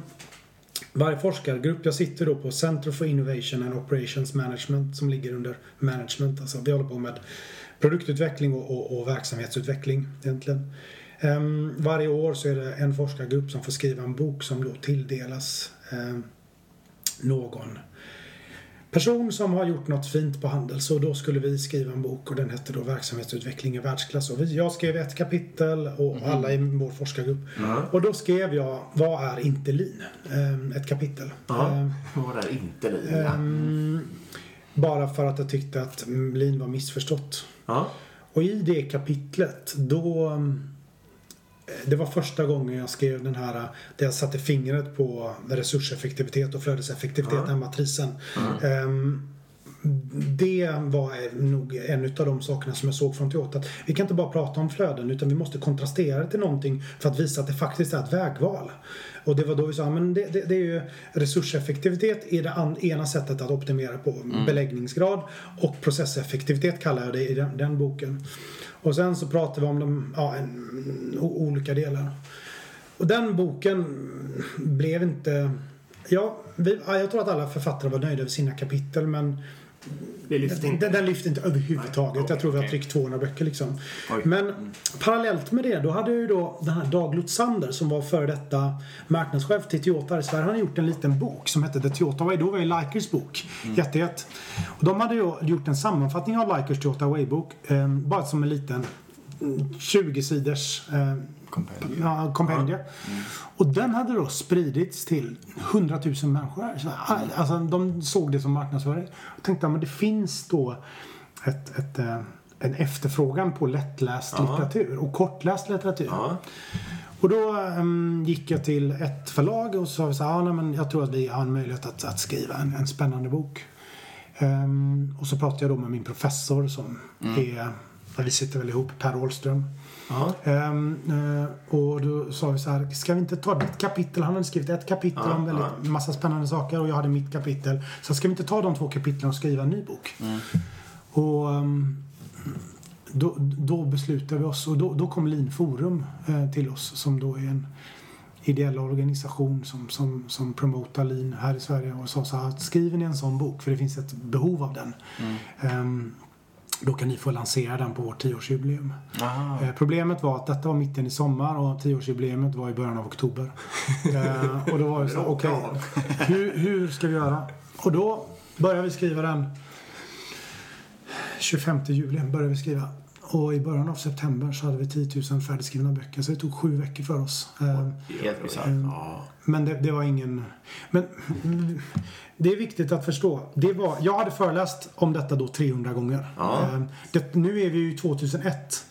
varje forskargrupp, jag sitter då på Center for Innovation and Operations Management som ligger under management. Alltså vi håller på med produktutveckling och, och, och verksamhetsutveckling egentligen. Ehm, varje år så är det en forskargrupp som får skriva en bok som då tilldelas ehm, någon person som har gjort något fint på handel. Så då skulle vi skriva en bok och den hette då Verksamhetsutveckling i världsklass. Och vi- jag skrev ett kapitel och alla i vår forskargrupp. Och då skrev jag Vad är inte lin? Ehm, Ett kapitel. Ja. Vad är inte lina? ehm, bara för att jag tyckte att mm, lin var missförstått. Ja. Och i det kapitlet då mm, det var första gången jag skrev den här där jag satte fingret på resurseffektivitet och flödeseffektivitet, den matrisen. Ehm, det var nog en av de sakerna som jag såg från Toyota. Att vi kan inte bara prata om flöden utan vi måste kontrastera det till någonting för att visa att det faktiskt är ett vägval. Och det var då vi sa, men det, det, det är ju resurseffektivitet är det an, ena sättet att optimera på. Beläggningsgrad och processeffektivitet kallar jag det i den, den boken. Och sen så pratar vi om de, ja, en, olika delar. Och den boken blev inte... Ja, vi, ja, jag tror att alla författare var nöjda över sina kapitel men Det lyfter inte. den, den lyfte inte överhuvudtaget. Nej, jag tror vi har tryckt 200 böcker liksom. Oj. Men parallellt med det, då hade jag ju då den här Dag Lotsander som var före detta marknadschef till Toyota i Sverige. Han hade gjort en liten bok som hette The Toyota Way. Då var ju Likers bok. Jättejätt. Och de hade ju gjort en sammanfattning av Likers Toyota Way-bok. Eh, bara som en liten mm, 20 sidors eh, Kompendium. Ja, kompendium. Och den hade då spridits till 100 000 människor. Så, alltså, de såg det som marknadsföring. Och tänkte att det finns då ett, ett, eh, en efterfrågan på lättläst Ja. litteratur och kortläst litteratur. Ja. Och då ehm, gick jag till ett förlag och sa så här, ah, nej, men jag tror att vi har en möjlighet att, att skriva en, en spännande bok. Ehm, och så pratade jag då med min professor som är, vi sitter väl ihop, Per Åhlström. Ehm, eh, och då sa vi så här, ska vi inte ta ditt kapitel? Han hade skrivit ett kapitel Ja, om väldigt ja. massa spännande saker och jag hade mitt kapitel. Så ska vi inte ta de två kapitlen och skriva en ny bok? Och ehm, då, då beslutade vi oss och då, då kom Lean Forum eh, till oss som då är en ideell organisation som, som, som promotar Lean här i Sverige och sa så här skriver ni en sån bok, för det finns ett behov av den, ehm, då kan ni få lansera den på vårt tioårsjubileum. Aha. Eh, problemet var att detta var mitten i sommar och tioårsjubileet var i början av oktober. eh, och då var det så okej, hur, hur ska vi göra? Och då började vi skriva den 25 juli började vi skriva. Och i början av september så hade vi 10 000 färdigskrivna böcker. Så det tog sju veckor för oss. Eh, Helt bisarrt. Ja. men det, det var ingen... Men det är viktigt att förstå. Det var, jag hade föreläst om detta då 300 gånger. Ja. Eh, Det, nu är vi ju 2001.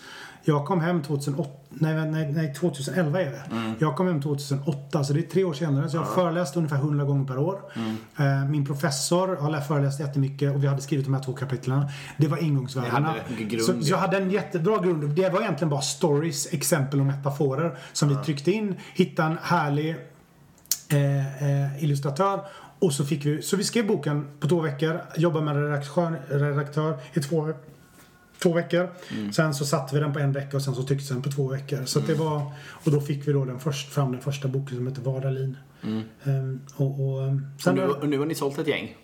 Jag kom hem 2008. Nej, nej, nej 2011 är det. Jag kom hem 2008, så det är tre år senare. Så jag har föreläst ungefär 100 gånger per år. Eh, Min professor har lä- föreläst jättemycket och vi hade skrivit de här två kapitlen. Det var ingångsvärdena. Så, ja. jag hade en jättebra grund. Det var egentligen bara stories, exempel och metaforer som vi tryckte in. Hittade en härlig eh, eh, illustratör. Och så fick vi, så vi skrev boken på två veckor, jobbade med redaktör, redaktör i två, två veckor. Sen så satte vi den på en vecka och sen så trycktes den på två veckor. Så att det var, och då fick vi då den först, fram den första boken som heter Vardalin. Ehm, och, och, Och sen nu, och nu har ni sålt ett gäng.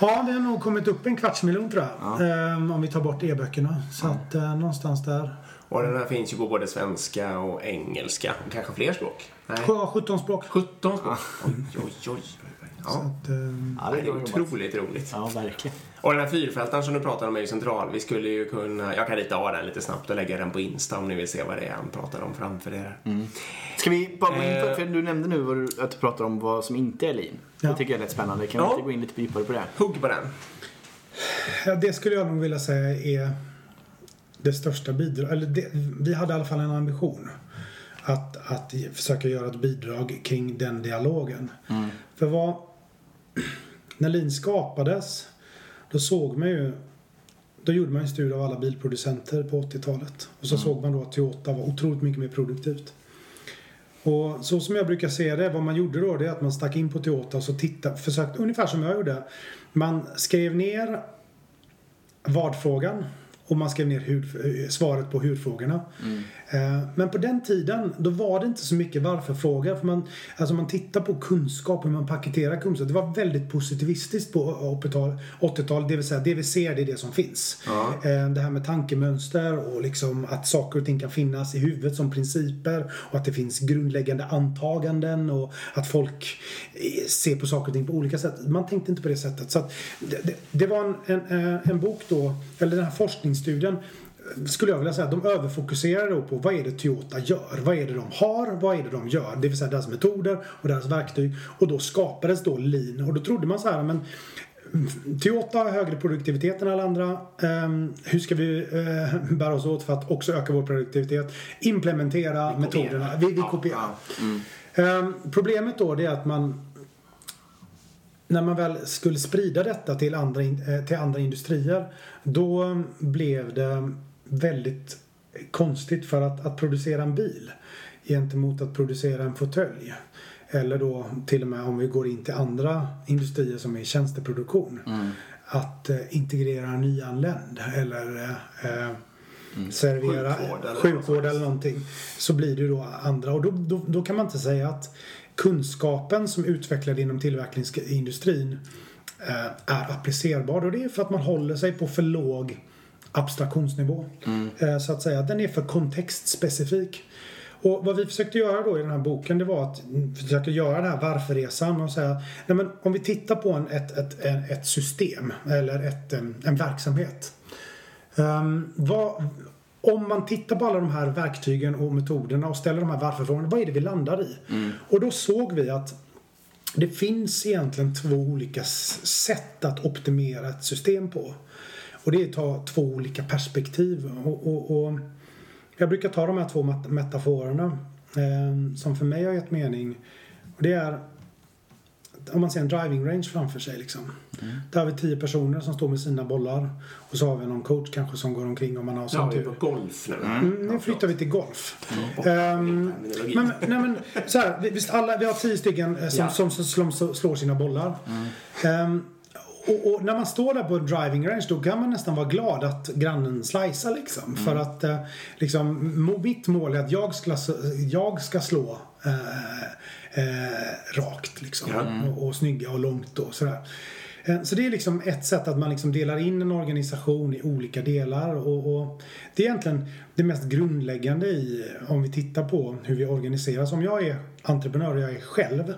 Ja, vi har nog kommit upp en kvarts miljon tror jag. Ehm, om vi tar bort e-böckerna. Så att eh, någonstans där. Och den här finns ju på både svenska och engelska. Och kanske fler språk. Nej. Ja, 17 språk. 17 språk. Oj, oj, oj. Ja. att, ehm, Ja, Det är bra jobbat. otroligt roligt. Ja, verkligen. Och den här fyrfältaren som du pratar om är ju central. Vi skulle ju kunna, jag kan rita av den lite snabbt och lägga den på Insta om ni vill se vad det är han pratar om framför er. Ska vi bara gå in på, Eh. för du nämnde nu vad du, att du pratar om vad som inte är lean. Ja. Det tycker jag är rätt spännande. Kan vi Ja. inte gå in lite djupare på det? Hugg på den. Ja, det skulle jag nog vilja säga är det största bidraget. Eller det, vi hade i alla fall en ambition. Att, att försöka göra ett bidrag kring den dialogen. För vad... När Lean skapades, då såg man ju då gjorde man en studie av alla bilproducenter på 80-talet. Och så såg man då att Toyota var otroligt mycket mer produktivt. Och så som jag brukar se det, vad man gjorde då, det är att man stack in på Toyota och så tittade, försökte, ungefär som jag gjorde. Man skrev ner vad-frågan och man skrev ner hur, svaret på hur-frågorna. Eh, Men på den tiden, då var det inte så mycket varför-frågor. För man, alltså man tittar på kunskap, hur man paketerar kunskap. Det var väldigt positivistiskt på 80-tal- 80-talet. Det vill säga, det vi ser, det är det som finns. Ja. Eh, Det här med tankemönster och liksom att saker och ting kan finnas i huvudet som principer och att det finns grundläggande antaganden och att folk eh, ser på saker och ting på olika sätt. Man tänkte inte på det sättet. Så det, det, det var en, en, eh, en bok då, eller den här forskningsstudien eh, skulle jag vilja säga, de överfokuserar då på vad är det Toyota gör? Vad är det de har? Vad är det de gör? Det vill säga deras metoder och deras verktyg. Och då skapades då lean. Och då trodde man så här, men Toyota har högre produktivitet än alla andra. Ehm, hur ska vi uh, bära oss åt för att också öka vår produktivitet? Implementera Vi metoderna. Vi, vi kopierar. ja. Ehm, problemet då det är att man när man väl skulle sprida detta till andra, eh, till andra industrier då blev det väldigt konstigt för att, att producera en bil gentemot att producera en fåtölj. Eller då till och med om vi går in till andra industrier som är tjänsteproduktion. Att eh, integrera en nyanländ eller eh, eh, servera Sjukvård eller sjukvård eller någonting. Så blir det då andra. Och då, då, då kan man inte säga att kunskapen som är utvecklad inom tillverkningsindustrin eh, är applicerbar. Och det är för att man håller sig på för låg abstraktionsnivå. Eh, så att säga. Den är för kontextspecifik. Och vad vi försökte göra då i den här boken det var att mm, försöka göra den här varför-resan och säga nej men om vi tittar på en, ett, ett, en, ett system eller ett, em, en verksamhet. Um, vad, om man tittar på alla de här verktygen och metoderna och ställer de här varför-frågorna, vad är det vi landar i? Och då såg vi att det finns egentligen två olika sätt att optimera ett system på. Och det är att ta två olika perspektiv. Och, och, och jag brukar ta de här två metaforerna eh, som för mig har gett mening. Och det är om man ser en driving range framför sig liksom. Där har vi tio personer som står med sina bollar. Och så har vi någon coach kanske som går omkring om man har sån Ja, typ golf nu. Mm, nu flyttar vi till golf. terminologi. men, nej, men, så här, vi- visst, alla, vi har tio stycken eh, som, Ja. som, som, som slår sina bollar. Ehm, och, och när man står där på en driving range då kan man nästan vara glad att grannen slicear liksom. För att eh, liksom, mitt mål är att jag ska, jag ska slå eh, eh, rakt liksom. Ja. Och, och snygga och långt och sådär. Eh, Så det är liksom ett sätt att man liksom delar in en organisation i olika delar. Och, och det är egentligen det mest grundläggande i om vi tittar på hur vi organiseras. Om jag är entreprenör och jag är själv.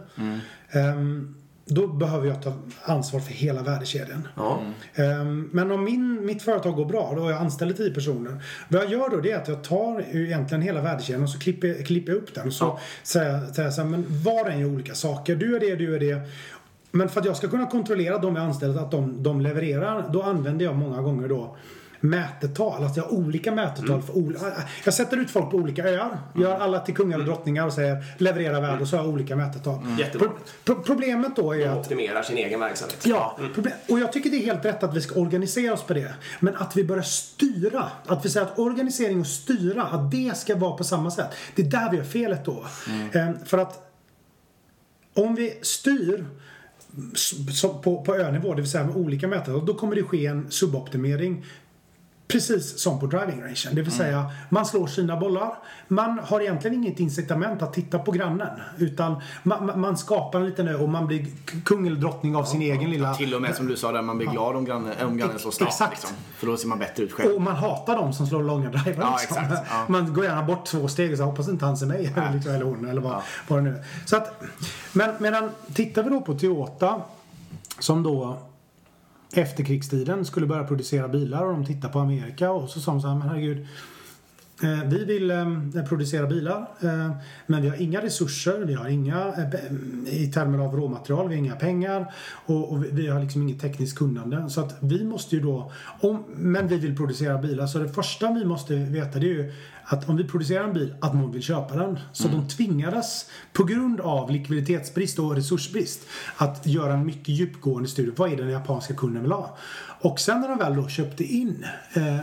ehm, då behöver jag ta ansvar för hela värdekedjan. Ja. Ehm, Men om min, mitt företag går bra, då har jag anställer 10 personer. Vad jag gör då det är att jag tar egentligen hela värdekedjan och så klipper, klipper jag upp den. Och så Ja. säger jag säger jag så här, men var en gör olika saker. Du är det, du är det. Men för att jag ska kunna kontrollera de jag anställt att de, de levererar, då använder jag många gånger då mätetal. Alltså jag har olika mätetal för olika... Jag sätter ut folk på olika öar. Gör alla till kungar och drottningar och säger leverera värde och så har jag olika mätetal. Jättebra. Pro- pro- problemet då är Och att optimerar sin egen verksamhet. Ja, problem. och jag tycker det är helt rätt att vi ska organisera oss på det. Men att vi börjar styra, att vi säger att organisering och styra, att det ska vara på samma sätt. Det är där vi gör felet då. Eh, för att om vi styr på, på önivå, det vill säga med olika mätare, då kommer det ske en suboptimering. Precis som på driving rangen. Det vill säga, man slår sina bollar. Man har egentligen inget incitament att titta på grannen. Utan man, man- skapar en liten ö och man blir kung eller drottning av sin egen lilla... Till och med som du sa där, man blir glad om grannen, om grannen slår snabbt. Exakt. Liksom. För då ser man bättre ut själv. Och man hatar de som slår långa drivar. Ja, liksom. ja. Man går gärna bort två steg och så hoppas inte han ser mig. Eller, liksom, eller hon eller vad, vad det nu är. Så att, men medan, tittar vi då på Toyota som då efterkrigstiden skulle börja producera bilar och de tittar på Amerika och så sa de så här, men herregud. Eh, vi vill eh, producera bilar eh, men vi har inga resurser, vi har inga i termer av råmaterial, vi har inga pengar och, vi, vi har liksom inget tekniskt kunnande. Så att vi måste ju då, om, men vi vill producera bilar så det första vi måste veta det är ju att om vi producerar en bil, att någon vill köpa den. Så de tvingades, på grund av likviditetsbrist och resursbrist, att göra en mycket djupgående studie. Vad är det den japanska kunden vill ha? Och sen när de väl då köpte in eh,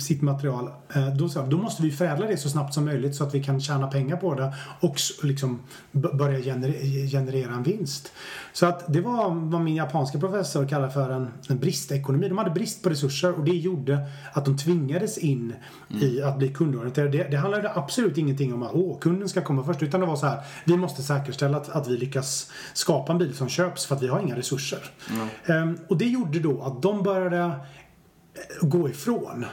sitt material, eh, då de, då måste vi förädla det så snabbt som möjligt så att vi kan tjäna pengar på det och liksom börja gener- generera en vinst. Så att det var vad min japanska professor kallar för en, en bristekonomi. De hade brist på resurser och det gjorde att de tvingades in i att bli kundorienterade. Det, det handlade absolut ingenting om att Åh, kunden ska komma först utan det var så här vi måste säkerställa att, att vi lyckas skapa en bil som köps för att vi har inga resurser. Ehm, och det gjorde då att de började eh, gå ifrån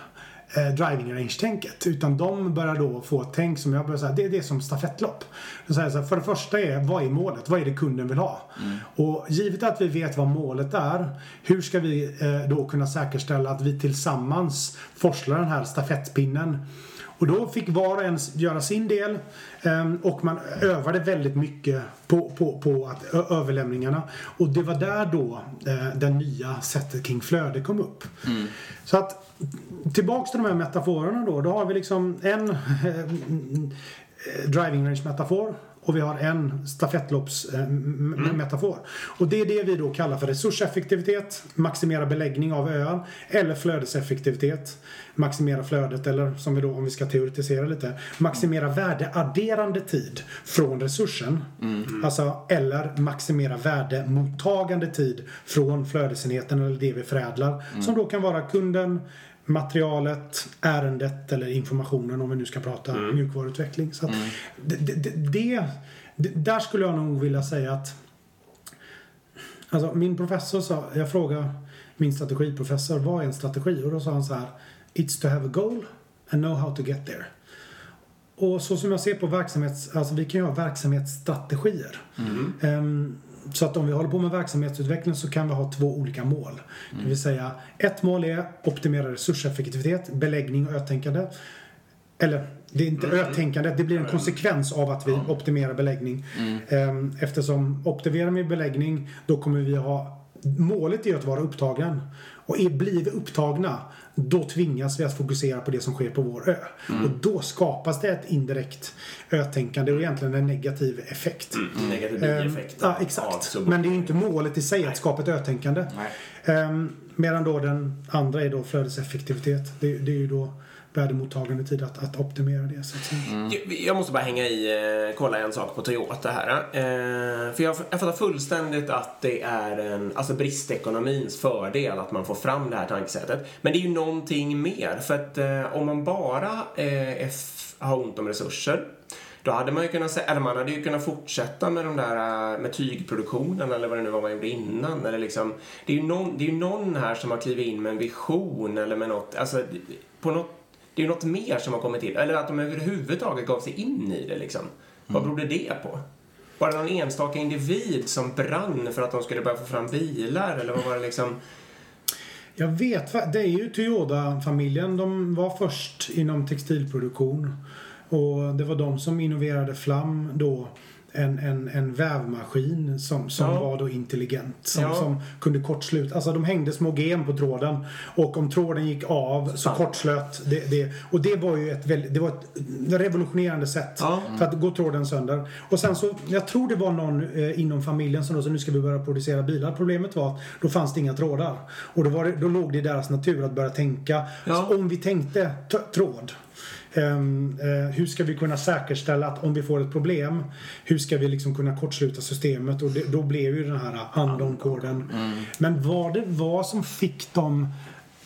eh, driving range-tänket. Utan de börjar då få ett tänk som jag börjar säga, det är det som stafettlopp. Så jag så här, för det första är, vad är målet? Vad är det kunden vill ha? Och givet att vi vet vad målet är, hur ska vi eh, då kunna säkerställa att vi tillsammans forslar den här stafettpinnen och då fick var och en göra sin del ehm, och man övade väldigt mycket på, på, på att överlämningarna. Och det var där då eh, det nya sättet kring flöde kom upp. Så att tillbaks till de här metaforerna då. Då har vi liksom en driving range metafor och vi har en stafettloppsmetafor. Och det är det vi då kallar för resurseffektivitet, maximera beläggning av öar, eller flödeseffektivitet, maximera flödet eller som vi då, om vi ska teoretisera lite, maximera värdeadderande tid från resursen. Alltså, eller maximera värdemottagande tid från flödesenheten eller det vi förädlar. Som då kan vara kunden, materialet, ärendet eller informationen om vi nu ska prata mjukvaruutveckling. Så att det, det, det, där skulle jag nog vilja säga att Alltså min professor sa, jag frågade min strategiprofessor vad är en strategi? Och då sa han så här It's to have a goal and know how to get there. Och så som jag ser på verksamhets, alltså vi kan ju ha verksamhetsstrategier. Ehm, så att om vi håller på med verksamhetsutveckling så kan vi ha två olika mål. Det vill säga ett mål är optimera resurseffektivitet, beläggning och ötänkande. Eller det är inte ötänkande, det blir en konsekvens av att vi optimerar beläggning. Ehm, Eftersom optimerar vi beläggning då kommer vi ha Målet är att vara upptagen. Och är, blir vi upptagna då tvingas vi att fokusera på det som sker på vår ö. Och då skapas det ett indirekt ötänkande och egentligen en negativ effekt. Negativ Ehm, bieffekt. Ja, av exakt. Men det är ju inte målet i sig att skapa ett ötänkande. Nej. Ehm, medan då den andra är då flödeseffektivitet. Det, det är ju då värdemottagande tid att, att optimera det. Så att säga. Jag- Jag måste bara hänga i, eh, kolla en sak på Toyota här. Eh, för jag, jag fattar fullständigt att det är en, alltså bristekonomins fördel att man får fram det här tankesättet. Men det är ju någonting mer. För att eh, om man bara eh, är har ont om resurser då hade man ju kunnat, eller man hade ju kunnat fortsätta med de där med tygproduktionen eller vad det nu var man gjorde innan. Eller liksom, det, är ju någon, det är ju någon här som har klivit in med en vision eller med något, alltså på något det är ju något mer som har kommit till. Eller att de överhuvudtaget gav sig in i det liksom. Vad berodde det på? Var det någon enstaka individ som brann för att de skulle börja få fram bilar? Eller vad var det liksom? Jag vet, det är ju Toyota-familjen. De var först inom textilproduktion. Och det var de som innoverade fram då en, en, en vävmaskin som, som Ja. var då intelligent. Som, Ja. som kunde kortsluta. Alltså de hängde små gem på tråden. Och om tråden gick av så Sant. kortslöt det, det. Och det var ju ett, väldigt, det var ett revolutionerande sätt Ja. för att gå tråden sönder. Och sen så, jag tror det var någon eh, inom familjen som då sa nu ska vi börja producera bilar. Problemet var att då fanns det inga trådar. Och då, var det, då låg det i deras natur att börja tänka. Ja. Om vi tänkte tråd. Ehm, eh, hur ska vi kunna säkerställa att om vi får ett problem hur ska vi liksom kunna kortsluta systemet och det, då blev ju den här andon-koden. Men vad det var som fick dem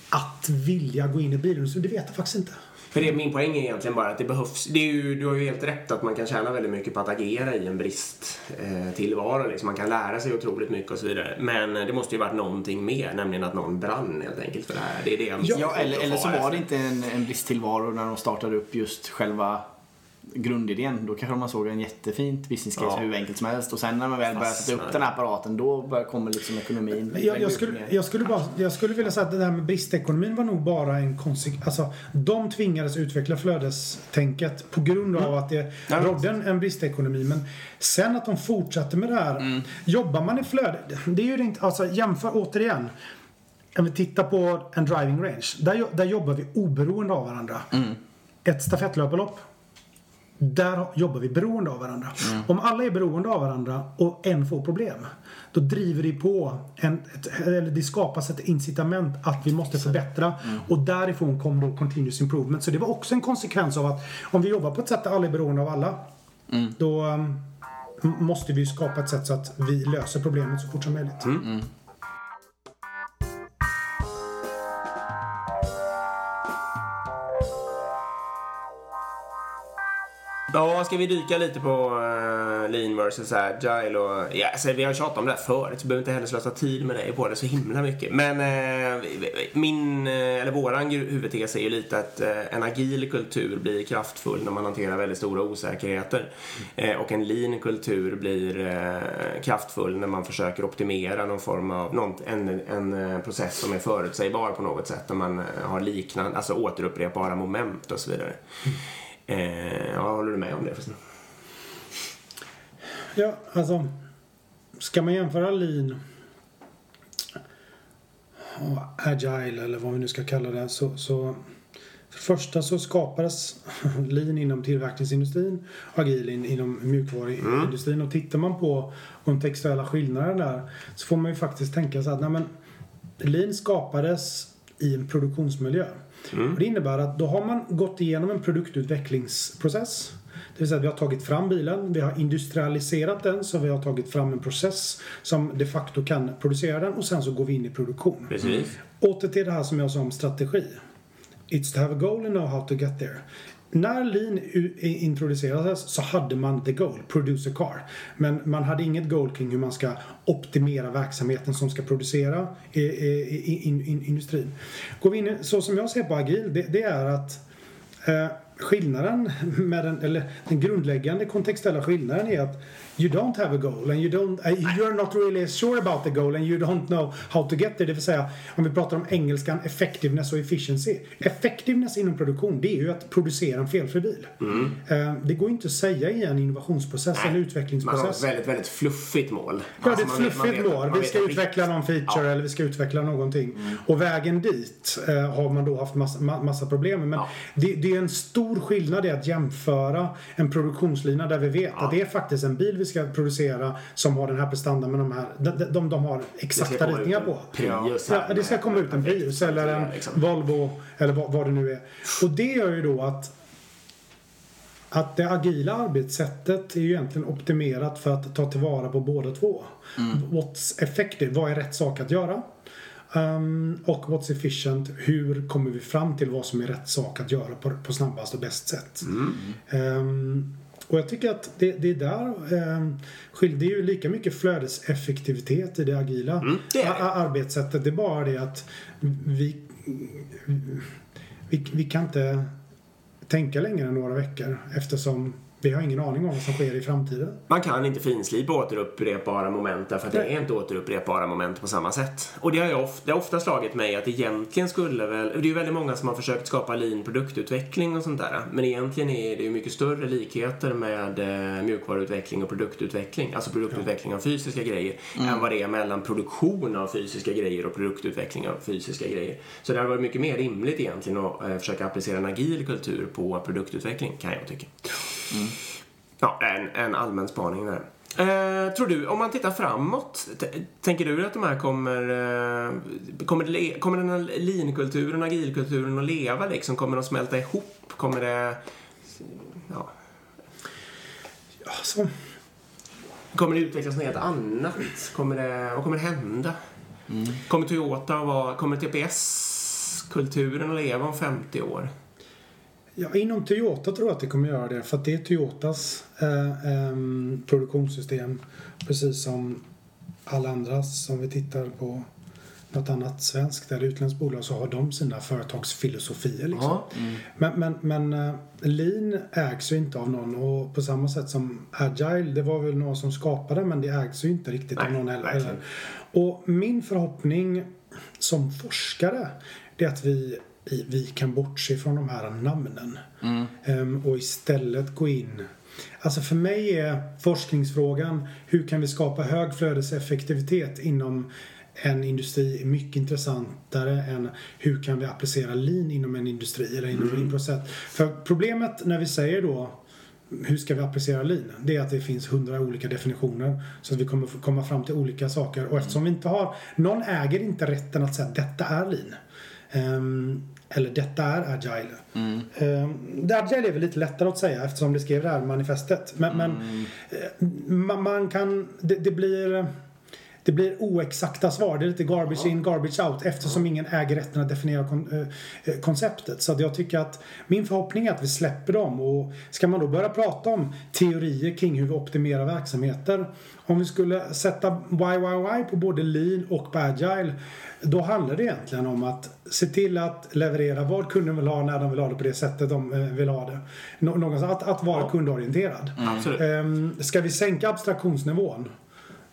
att vilja gå in i bilindustrin, det vet jag faktiskt inte. För det, min poäng är egentligen bara att det behövs. Det ju, du har ju helt rätt att man kan tjäna väldigt mycket på att agera i en brist eh, tillvaro. Liksom. Man kan lära sig otroligt mycket och så vidare. Men eh, det måste ju varit någonting mer, nämligen att någon brann helt enkelt för det här. Det är det jag Ja, eller, eller så var det inte en, en bristtillvaro när de startade upp just själva grundidén. Då kanske man såg en jättefint business case Ja. hur enkelt som helst. Och sen när man väl börjar sätta upp den här apparaten då börjar, kommer liksom ekonomin. Jag, jag, skulle, jag, skulle bara, jag skulle vilja säga att det där med bristekonomin var nog bara en konsekvens. Alltså, de tvingades utveckla flödestänket på grund av att det Ja. rådde en, en bristekonomi. Men sen att de fortsatte med det här. Jobbar man i flöde, det är ju inte, alltså jämför återigen. Om vi tittar på en driving range. Där, där jobbar vi oberoende av varandra. ett stafettlöparlopp. Där jobbar vi beroende av varandra. Om alla är beroende av varandra och en får problem. Då driver det på, en, ett, eller det skapas ett incitament att vi måste förbättra. Och därifrån kom då continuous improvement. Så det var också en konsekvens av att om vi jobbar på ett sätt där alla är beroende av alla. Då um, måste vi skapa ett sätt så att vi löser problemet så fort som möjligt. Ja, ska vi dyka lite på uh, lean versus agile och... Ja, alltså, vi har tjatat om det här förut, så behöver inte heller slösa tid med dig på det så himla mycket. Men eh, min, eh, eller våran huvudtes är ju lite att eh, en agil kultur blir kraftfull när man hanterar väldigt stora osäkerheter. Eh, och en lean kultur blir kraftfull när man försöker optimera någon form av, någon, en, en process som är förutsägbar på något sätt. Där man har liknande, alltså återupprepbara moment och så vidare. Eh, ja, håller du med om det förresten? Ja, alltså. Ska man jämföra lean och agile eller vad vi nu ska kalla det så, så för det första så skapades lean inom tillverkningsindustrin och agil in, inom mjukvaruindustrin. Och tittar man på kontextuella skillnader där så får man ju faktiskt tänka så att nej men, lean skapades i en produktionsmiljö. Och det innebär att då har man gått igenom en produktutvecklingsprocess. Det vill säga att vi har tagit fram bilen, vi har industrialiserat den så vi har tagit fram en process som de facto kan producera den och sen så går vi in i produktion. Precis. Åter till det här som jag sa om strategi. It's to have a goal and know how to get there. När lean introducerades så hade man the goal, producer car. Men man hade inget goal kring hur man ska optimera verksamheten som ska producera i, i, i, industrin. Går vi in, så som jag ser på agil, det, det är att eh, skillnaden med den, eller den grundläggande kontextuella skillnaden är att you don't have a goal and you don't, uh, you're not really sure about the goal and you don't know how to get there. Det vill säga, om vi pratar om engelskan effectiveness och efficiency. Effectiveness inom produktion, det är ju att producera en felfri bil. Eh, det går inte att säga i en innovationsprocess, en Man har utvecklingsprocess. ett väldigt, väldigt fluffigt mål. Ja, det är Alltså, ett man vet- man fluffigt mål. Vi ska utveckla någon feature Ja. Mm. eller vi ska utveckla någonting. Och vägen dit eh, har man då haft massa, ma- massa problem med. Men Ja. det, det är en stor skillnad i att jämföra en produktionslina där vi vet att det är faktiskt en bil vi ska producera som har den här prestanda med de här, de, de, de, har exakta ritningar på. Prius här Ja, det ska komma ut en Prius eller en. Volvo eller vad, vad det nu är. Och det gör ju då att att det agila arbetssättet är ju egentligen optimerat för att ta tillvara på båda två. What's effective? Vad är rätt sak att göra? Um, och what's efficient? Hur kommer vi fram till vad som är rätt sak att göra på, på snabbast och bäst sätt? Um, och jag tycker att det, det är där skil- Det är ju lika mycket flödeseffektivitet i det agila det är det. a- arbetssättet. Det är bara det att vi, vi, vi kan inte tänka längre än några veckor eftersom vi har ingen aning om vad som sker i framtiden. Man kan inte finslipa återupprepbara moment därför att det är inte återupprepbara moment på samma sätt. Och det har, jag ofta, det har ofta slagit mig att egentligen skulle väl, det är ju väldigt många som har försökt skapa lean produktutveckling och sånt där. Men egentligen är det ju mycket större likheter med eh, mjukvaruutveckling och produktutveckling, alltså produktutveckling av fysiska grejer, än vad det är mellan produktion av fysiska grejer och produktutveckling av fysiska grejer. Så det har varit mycket mer rimligt egentligen att eh, försöka applicera en agil kultur på produktutveckling, kan jag tycka. Ja, en, en allmän spaning där. Eh, tror du, om man tittar framåt, tänker du att de här kommer... Eh, kommer, kommer den här lean-kulturen, agilkulturen att leva liksom? Kommer de smälta ihop? Kommer det... Ja, Alltså, kommer det utvecklas något helt annat? Kommer det, vad kommer det hända? Kommer Toyota att vara... Kommer TPS-kulturen att leva om 50 år? Ja, inom Toyota tror jag att det kommer göra det för att det är Toyotas eh, ehm, produktionssystem precis som alla andras. Om vi tittar på något annat svenskt eller utländskt bolag så har de sina företagsfilosofier. Liksom. Ja. Men, men, men eh, lean ägs ju inte av någon och på samma sätt som agile, det var väl någon som skapade men det ägs ju inte riktigt av Nej, någon heller. Och min förhoppning som forskare det är att vi, vi kan bortse från de här namnen Ehm, och istället gå in Alltså för mig är forskningsfrågan hur kan vi skapa hög flödeseffektivitet inom en industri är mycket intressantare än hur kan vi applicera lean inom en industri eller inom en process. För problemet när vi säger då hur ska vi applicera lean? Det är att det finns hundra olika definitioner. Så att vi kommer komma fram till olika saker. Och eftersom vi inte har, någon äger inte rätten att säga att detta är lean. Ehm, eller detta är agile. Ehm, det agile är väl lite lättare att säga eftersom det skrev det här manifestet. Men, men eh, man, man kan, det, det blir det blir oexakta svar. Det är lite garbage in, garbage out eftersom ingen äger rätten att definiera kon- eh, eh, konceptet. Så jag tycker att min förhoppning är att vi släpper dem och ska man då börja prata om teorier kring hur vi optimerar verksamheter. Om vi skulle sätta YYY på både lean och på agile då handlar det egentligen om att se till att leverera vad kunden vill ha när de vill ha det på det sättet de eh, vill ha det. Nå- Någonstans, att, att vara kundorienterad. Absolut. Ehm, ska vi sänka abstraktionsnivån?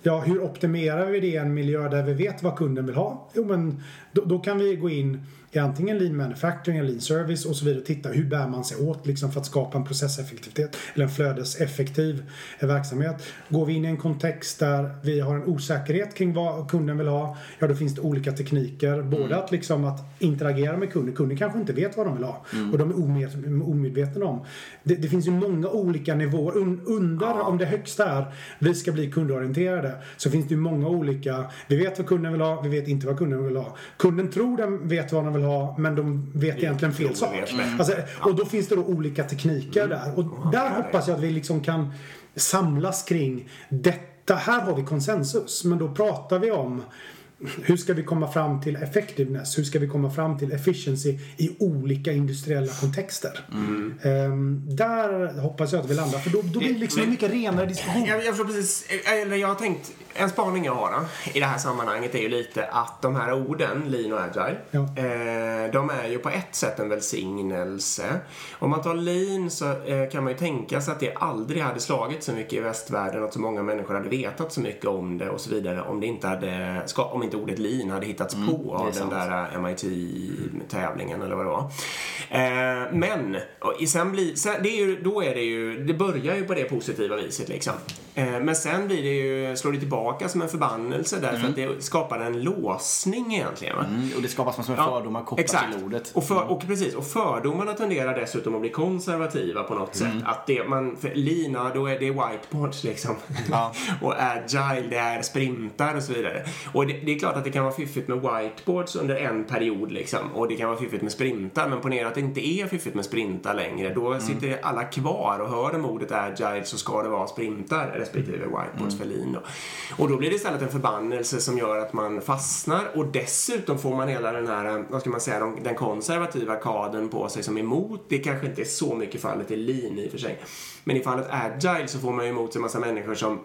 Ja, hur optimerar vi det i en miljö där vi vet vad kunden vill ha? Jo, men då, då kan vi gå in i antingen lean manufacturing eller lean service och så vidare och titta hur bär man sig åt liksom för att skapa en processeffektivitet eller en flödeseffektiv eh, verksamhet. Går vi in i en kontext där vi har en osäkerhet kring vad kunden vill ha, ja då finns det olika tekniker. Både att liksom att interagera med kunden, kunden kanske inte vet vad de vill ha och de är omed, omedvetna om. Det, det finns ju många olika nivåer. Un, under, om det högsta är vi ska bli kundorienterade, så finns det ju många olika. Vi vet vad kunden vill ha, vi vet inte vad kunden vill ha. Kunden tror den vet vad den vill ha, men de vet egentligen fel sak. bättre. Alltså, och då finns det då olika tekniker där. Och där hoppas jag att vi liksom kan samlas kring detta. Här har vi konsensus, men då pratar vi om hur ska vi komma fram till effectiveness? Hur ska vi komma fram till efficiency i olika industriella kontexter? Ehm, där hoppas jag att vi landar, för då, då blir det liksom en mycket renare diskussion. Jag, jag precis, eller jag har tänkt, en spaning jag har då, i det här sammanhanget är ju lite att de här orden, lean och agile, Ja. eh, de är ju på ett sätt en välsignelse. Om man tar lean så eh, kan man ju tänka sig att det aldrig hade slagit så mycket i västvärlden och att så många människor hade vetat så mycket om det och så vidare om det inte hade, om inte ordet lean hade hittats på av den sant. där eh, MIT-tävlingen eller vad det var. Eh, men, och sen blir, sen, det är ju, då är det ju, det börjar ju på det positiva viset liksom. Eh, men sen blir det ju, slår det tillbaka som en förbannelse därför att det skapar en låsning egentligen. Mm, och det skapas massor med fördomar kopplat exakt. till ordet. Och, för, och precis, och fördomarna tenderar dessutom att bli konservativa på något sätt. Att det, man, lina, då är det whiteboards liksom. Ja. och agile, det är sprintar och så vidare. Och det, det är klart att det kan vara fiffigt med whiteboards under en period liksom. Och det kan vara fiffigt med sprintar. Men ponera att det inte är fiffigt med sprintar längre. Då sitter alla kvar och hör de ordet agile så ska det vara sprintar respektive whiteboards för lean då. Och då blir det istället en förbannelse som gör att man fastnar och dessutom får man hela den här, vad ska man säga, de- den konservativa kadern på sig som emot. Det kanske inte är så mycket fallet i lean i och för sig. Men i fallet agile så får man ju emot sig en massa människor som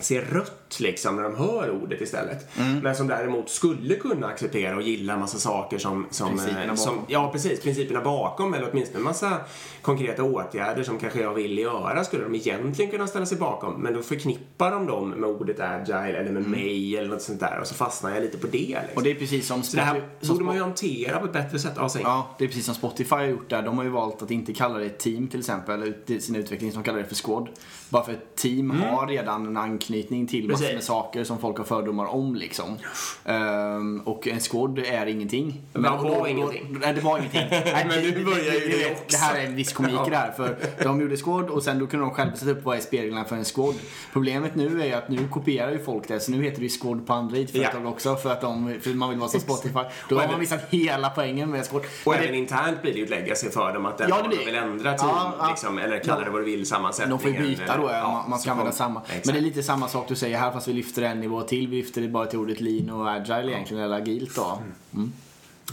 ser rött liksom när de hör ordet istället. Men som däremot skulle kunna acceptera och gilla en massa saker som, som, Principerna eh, som bakom. Ja, precis. Principerna bakom eller åtminstone en massa konkreta åtgärder som kanske jag vill göra skulle de egentligen kunna ställa sig bakom. Men då förknippar de dem med ordet agile eller med mig eller något sånt där och så fastnar jag lite på det. Liksom. Och det är precis som så det här som borde man ju hantera på ett bättre sätt. Ja. Ja, det är precis som Spotify har gjort där. De har ju valt att inte kalla det team till exempel, ut- i sin utveckling, som kallar det för squad. Bara för ett team har redan en anknytning till massor med saker som folk har fördomar om liksom. Ehm, och en squad är ingenting. Men det och var ingenting. Nej, det var ingenting. Nej, Men nu börjar ju det vet, också. Det här är en viss komik i det här. För de gjorde squad och sen då kunde de själva sätta upp vad är speglarna för en squad. Problemet nu är ju att nu kopierar ju folk det. Så nu heter det ju squad på andra IT-företag Ja. också. För att de, för man vill vara som Spotify. Då har man missat hela poängen med squad. Och Men det- även internt blir det ju ett legacy för dem att den Ja, det ja, de vill ändra team, Ja, ja. liksom, eller kalla det vad du vill, De sammansättningen. får ju byta då, ja, man, man ska använda samma. Exakt. Men det är lite samma sak du säger här fast vi lyfter en nivå till. Vi lyfter det bara till ordet lean och agile egentligen, eller agilt då.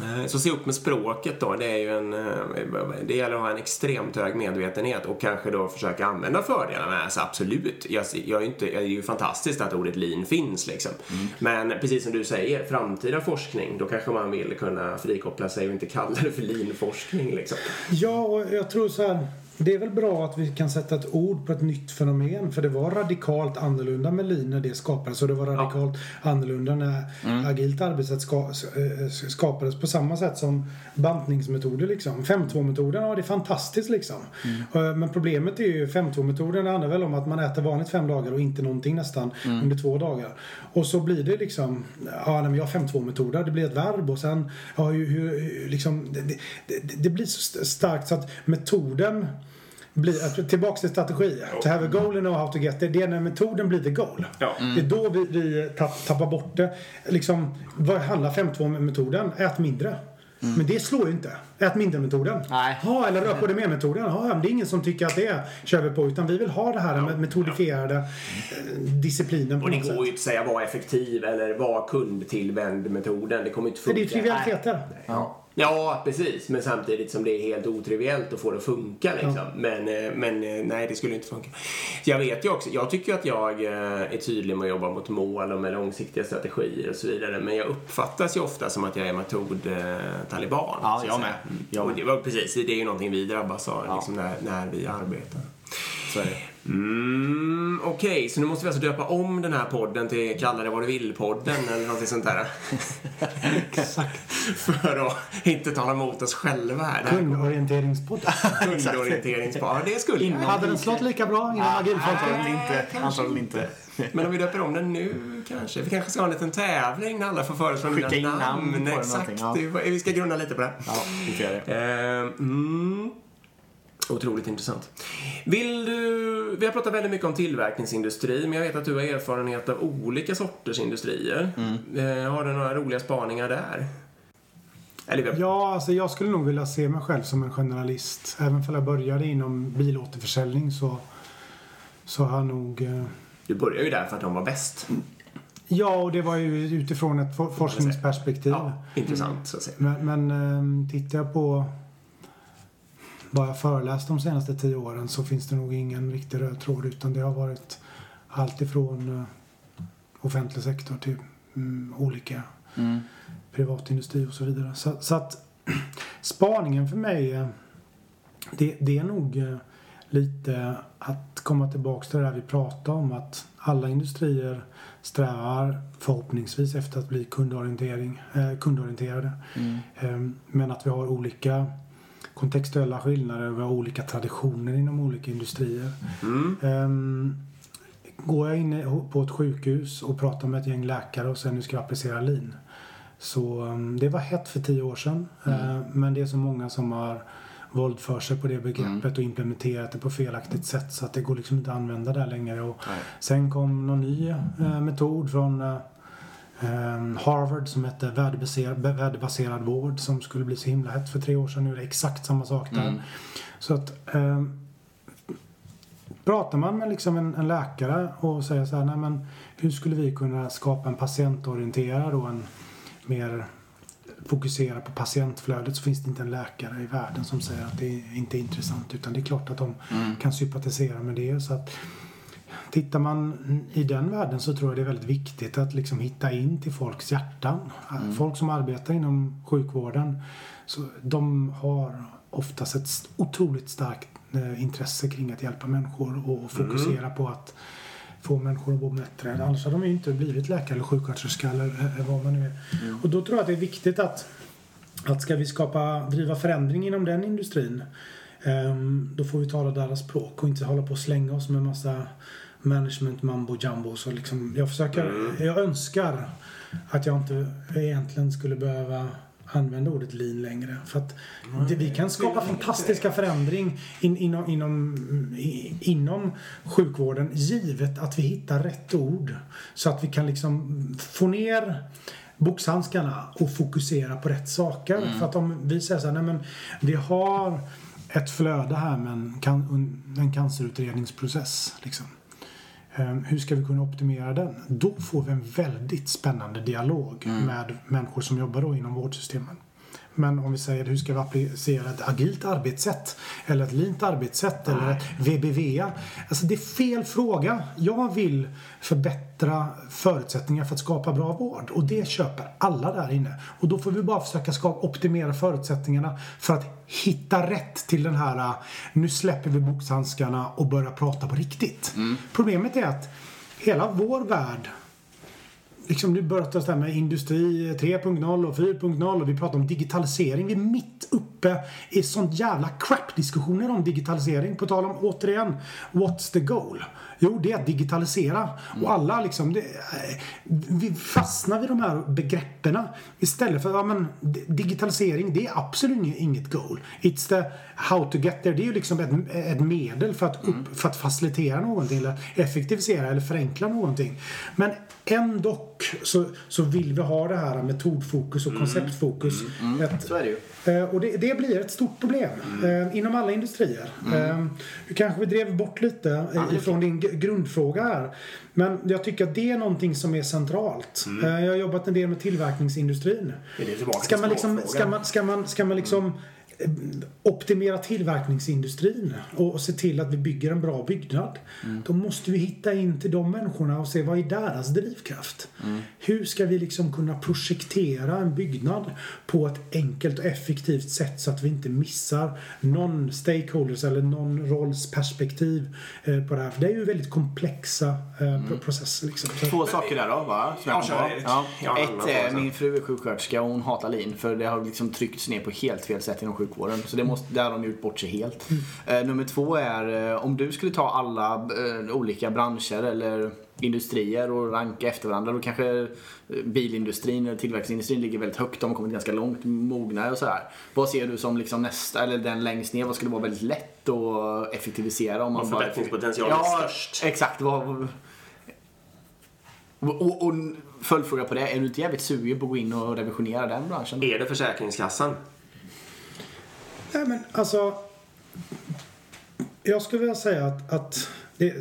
Eh, Så se upp med språket då. Det, är ju en, eh, det gäller att ha en extremt hög medvetenhet och kanske då försöka använda fördelarna. Alltså absolut. Jag, jag är inte, det är ju fantastiskt att ordet lean finns liksom. Men precis som du säger, framtida forskning, då kanske man vill kunna frikoppla sig och inte kalla det för lean-forskning liksom. Ja, och jag tror så här. Det är väl bra att vi kan sätta ett ord på ett nytt fenomen. För det var radikalt annorlunda med lean när det skapades. Och det var radikalt annorlunda när agilt arbetssätt ska, eh, skapades. På samma sätt som bantningsmetoder liksom. 5.2-metoden, ja det är fantastiskt liksom. Eh, Men problemet är ju 5.2-metoden det handlar väl om att man äter vanligt fem dagar och inte någonting nästan under två dagar. Och så blir det liksom, ja nej, men jag har 5.2-metoder. Det blir ett verb och sen, ja hur, hur liksom, det, det, det, blir så st- starkt så att metoden blir, att- tillbaks till strategi. To have a goal and know how to get there. Det är när metoden blir the goal. Ja. Det är då vi, vi tapp, tappar bort det. Liksom, vad handlar 5.2-metoden? Ät mindre. Men det slår ju inte. Ät mindre-metoden. Nej. Ja, eller rör på dig mer-metoden. Ja, det är ingen som tycker att det kör vi på. Utan vi vill ha det här med metodifierade eh, disciplinen på Och det går sätt. ju inte att säga var effektiv eller var kundtillvänd metoden. Det kommer inte För funka. det är trivialiteter. Ja. Ja, precis. Men samtidigt som det är helt otriviellt att få det att funka. Liksom. Men, eh, men eh, nej, det skulle inte funka. Jag vet ju också, jag tycker att jag eh, är tydlig med att jobba mot mål och med långsiktiga strategier och så vidare. Men jag uppfattas ju ofta som att jag är metod-taliban. Ja, jag med. Jag Och med. det var precis, det är ju någonting vi drabbas av liksom, när, när vi arbetar. Så är det. Mm, Okej, så nu måste vi alltså döpa om den här podden till Kalla det vad du vill-podden eller någonting sånt där. Exakt. För att inte tala emot oss själva här. Det här Kundorienteringspodd. Kundorienteringspodd. Ja, det skulle jag. Hade den slått lika bra inom agilfolket? Antagligen inte. Antagligen inte. Men om vi döper om den nu kanske. Vi kanske ska ha en liten tävling när alla får föreslå Skicka in namn på den Exakt. Det- Vi ska grunna lite på det. Ja, vi får göra det. Eh, mm. Otroligt intressant. Vill du, vi har pratat väldigt mycket om tillverkningsindustri, men jag vet att du har erfarenhet av olika sorters industrier. Eh, har du några roliga spaningar där? Eller, Ja, alltså jag skulle nog vilja se mig själv som en generalist. Även om jag började inom bilåterförsäljning så, så har jag nog... eh, Du började ju där för att de var bäst. Ja, och det var ju utifrån ett for- forskningsperspektiv. Ja, intressant så att säga. Men, men eh, tittar jag på vad jag föreläst de senaste tio åren så finns det nog ingen riktig röd tråd utan det har varit allt ifrån eh, offentlig sektor till mm, olika Mm. privatindustri och så vidare. Så, så att spaningen för mig eh, det, det är nog eh, lite att komma tillbaks till det där vi pratade om att alla industrier strävar förhoppningsvis efter att bli kundorientering, eh, kundorienterade. Mm. Eh, men att vi har olika kontextuella skillnader, vi har olika traditioner inom olika industrier. Mm. Ehm, går jag in på ett sjukhus och pratar med ett gäng läkare och säger nu ska jag applicera lean. Så um, det var hett för tio år sedan. Eh, men det är så många som har våldför sig på det begreppet och implementerat det på felaktigt sätt så att det går liksom inte att använda där längre. Och Nej. sen kom någon ny eh, metod från eh, Harvard som hette värdebaserad, vård som skulle bli så himla hett för tre år sedan. Nu är det exakt samma sak där. Mm. Så att ehm, pratar man med liksom en, en läkare och säger så här, nej men hur skulle vi kunna skapa en patientorienterad och en mer fokuserad på patientflödet så finns det inte en läkare i världen som säger att det inte är intressant utan det är klart att de kan sympatisera med det. Så att Tittar man i den världen så tror jag det är väldigt viktigt att liksom hitta in till folks hjärtan. Folk som arbetar inom sjukvården, så de har oftast ett otroligt starkt eh, intresse kring att hjälpa människor och fokusera på att få människor att må bättre. Annars hade de ju inte blivit läkare eller sjuksköterska eller eh, vad man nu är. Och då tror jag att det är viktigt att, att ska vi skapa, driva förändring inom den industrin då får vi tala deras språk och inte hålla på och slänga oss med massa management mambo jumbo. Så liksom, jag försöker, jag önskar att jag inte egentligen skulle behöva använda ordet lean längre. För att det, vi kan skapa fantastiska förändring in, inom, inom, inom sjukvården givet att vi hittar rätt ord. Så att vi kan liksom få ner boxhandskarna och fokusera på rätt saker. För att om vi säger så här, nej men vi har ett flöde här med en, can, en cancerutredningsprocess. Liksom. Ehm, hur ska vi kunna optimera den? Då får vi en väldigt spännande dialog med människor som jobbar då inom vårdsystemen. Men om vi säger hur ska vi applicera ett agilt arbetssätt eller ett leant arbetssätt eller ett VBVA. Alltså det är fel fråga. Jag vill förbättra förutsättningar för att skapa bra vård och det köper alla där inne. Och då får vi bara försöka skapa, optimera förutsättningarna för att hitta rätt till den här nu släpper vi boxhandskarna och börjar prata på riktigt. Problemet är att hela vår värld liksom nu börjar det med industri 3.0 och 4.0 och vi pratar om digitalisering. Vi är mitt uppe i sånt jävla crap-diskussioner om digitalisering. På tal om, återigen, what's the goal? Jo, det är att digitalisera. Och alla liksom, det, vi fastnar vid de här begreppen istället för, ja men digitalisering, det är absolut inget goal. It's the how to get there. Det är ju liksom ett, ett medel för att, upp, för att facilitera någonting eller effektivisera eller förenkla någonting. Men ändå så, så vill vi ha det här metodfokus och konceptfokus. Ett, Så är det ju. Eh, Och det, det blir ett stort problem eh, inom alla industrier. Eh, du kanske vi drev bort lite eh, ifrån din grundfråga här. Men jag tycker att det är någonting som är centralt. Eh, jag har jobbat en del med tillverkningsindustrin. Ska man liksom, ska man, ska man, ska man liksom eh, optimera tillverkningsindustrin och, se till att vi bygger en bra byggnad. Då måste vi hitta in till de människorna och se vad är deras drivkraft. Hur ska vi liksom kunna projektera en byggnad på ett enkelt och effektivt sätt så att vi inte missar någon stakeholders eller någon rolls perspektiv eh, på det här. För det är ju väldigt komplexa eh, pro- processer. Liksom. Två saker där då va? Ja, ja. Ett, eh, min fru är sjuksköterska och hon hatar lean för det har liksom tryckts ner på helt fel sätt inom sjukvården. Så det måste, där har hon gjort bort sig helt. Eh, nummer två är eh, om du skulle ta alla eh, olika branscher eller industrier och ranka efter varandra. Då kanske bilindustrin eller tillverkningsindustrin ligger väldigt högt. De har kommit ganska långt, mogna och sådär. Vad ser du som liksom nästa, eller den längst ner, vad skulle vara väldigt lätt att effektivisera om man bara... förbättringspotentialen är störst. Exakt. Vad, och, och, och följdfråga på det, är du inte jävligt sugen på att gå in och revisionera den branschen? Är det Försäkringskassan? Nej men alltså. Jag skulle vilja säga att, att det är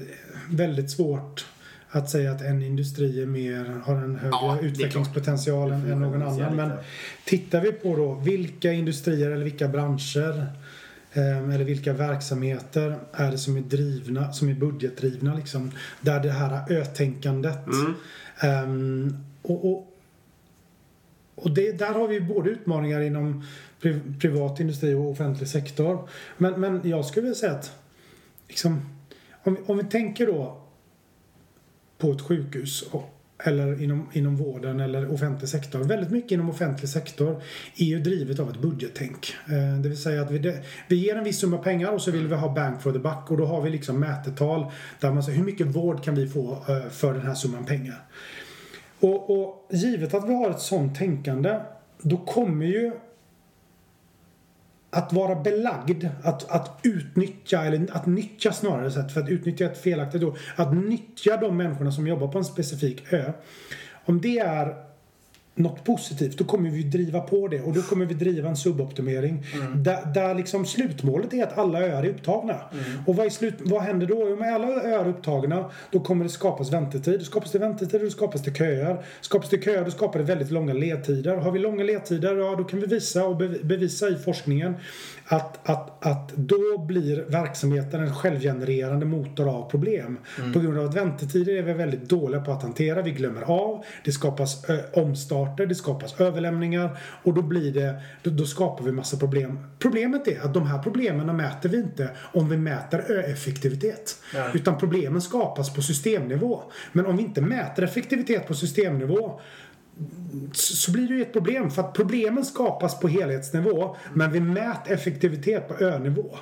väldigt svårt att säga att en industri är mer, har en högre Ja, utvecklingspotential än, än någon annan. Men tittar vi på då vilka industrier eller vilka branscher eh, eller vilka verksamheter är det som är drivna, som är budgetdrivna liksom. Där det här ö-tänkandet. ehm, och, och, och det, där har vi både utmaningar inom pri, privat industri och offentlig sektor. Men, men jag skulle vilja säga att liksom, om, vi- om vi tänker då på ett sjukhus och, eller inom, inom vården eller offentlig sektor. Väldigt mycket inom offentlig sektor är ju drivet av ett budgettänk. Eh, det vill säga att vi, vi ger en viss summa pengar och så vill vi ha bank for the buck och då har vi liksom mätetal där man säger hur mycket vård kan vi få eh, för den här summan pengar. Och, och givet att vi har ett sånt tänkande då kommer ju att vara belagd, att, att utnyttja, eller att nyttja snarare sett, för att utnyttja ett felaktigt ord, att nyttja de människorna som jobbar på en specifik ö. Om det är något positivt, då kommer vi driva på det och då kommer vi driva en suboptimering. Där, där liksom slutmålet är att alla öar är upptagna. Och vad, är slut, vad händer då? Jo, med alla öar upptagna, då kommer det skapas väntetid. Skapas det väntetid, då skapas det köer. Skapas det köer, då skapar det väldigt långa ledtider. Har vi långa ledtider, ja då kan vi visa och bev- bevisa i forskningen att, att, att då blir verksamheten en självgenererande motor av problem. På grund av att väntetider är vi väldigt dåliga på att hantera. Vi glömmer av, det skapas omstarter, det skapas överlämningar och då blir det, då, då skapar vi massa problem. Problemet är att de här problemen mäter vi inte om vi mäter ö-effektivitet. Utan problemen skapas på systemnivå. Men om vi inte mäter effektivitet på systemnivå så blir det ju ett problem. För att problemen skapas på helhetsnivå men vi mäter effektivitet på önivå.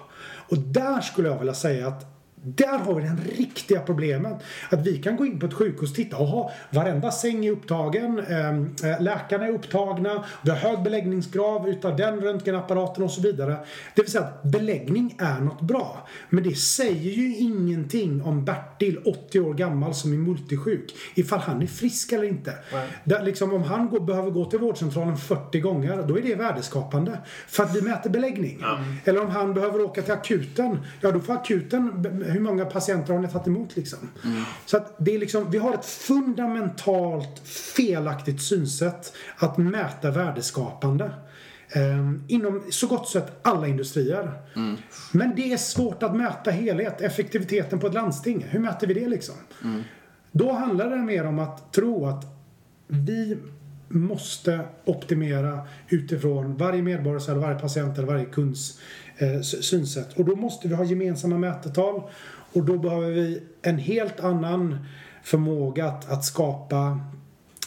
Och där skulle jag vilja säga att där har vi det riktiga problemet. Att vi kan gå in på ett sjukhus och titta. Jaha, varenda säng är upptagen. Eh, läkarna är upptagna. Vi har hög beläggningsgrad utav den röntgenapparaten och så vidare. Det vill säga att beläggning är något bra. Men det säger ju ingenting om Bertil, 80 år gammal, som är multisjuk. Ifall han är frisk eller inte. Där, liksom, om han går, behöver gå till vårdcentralen 40 gånger, då är det värdeskapande. För att vi mäter beläggning. Eller om han behöver åka till akuten, ja då får akuten, hur många patienter har ni tagit emot liksom? Så att det är liksom, vi har ett fundamentalt felaktigt synsätt att mäta värdeskapande. eh, inom så gott sett alla industrier. Men det är svårt att mäta helhet, effektiviteten på ett landsting. Hur mäter vi det liksom? Då handlar det mer om att tro att vi måste optimera utifrån varje medborgares eller varje patient eller varje kunds eh, synsätt. Och då måste vi ha gemensamma mätetal och då behöver vi en helt annan förmåga att, att skapa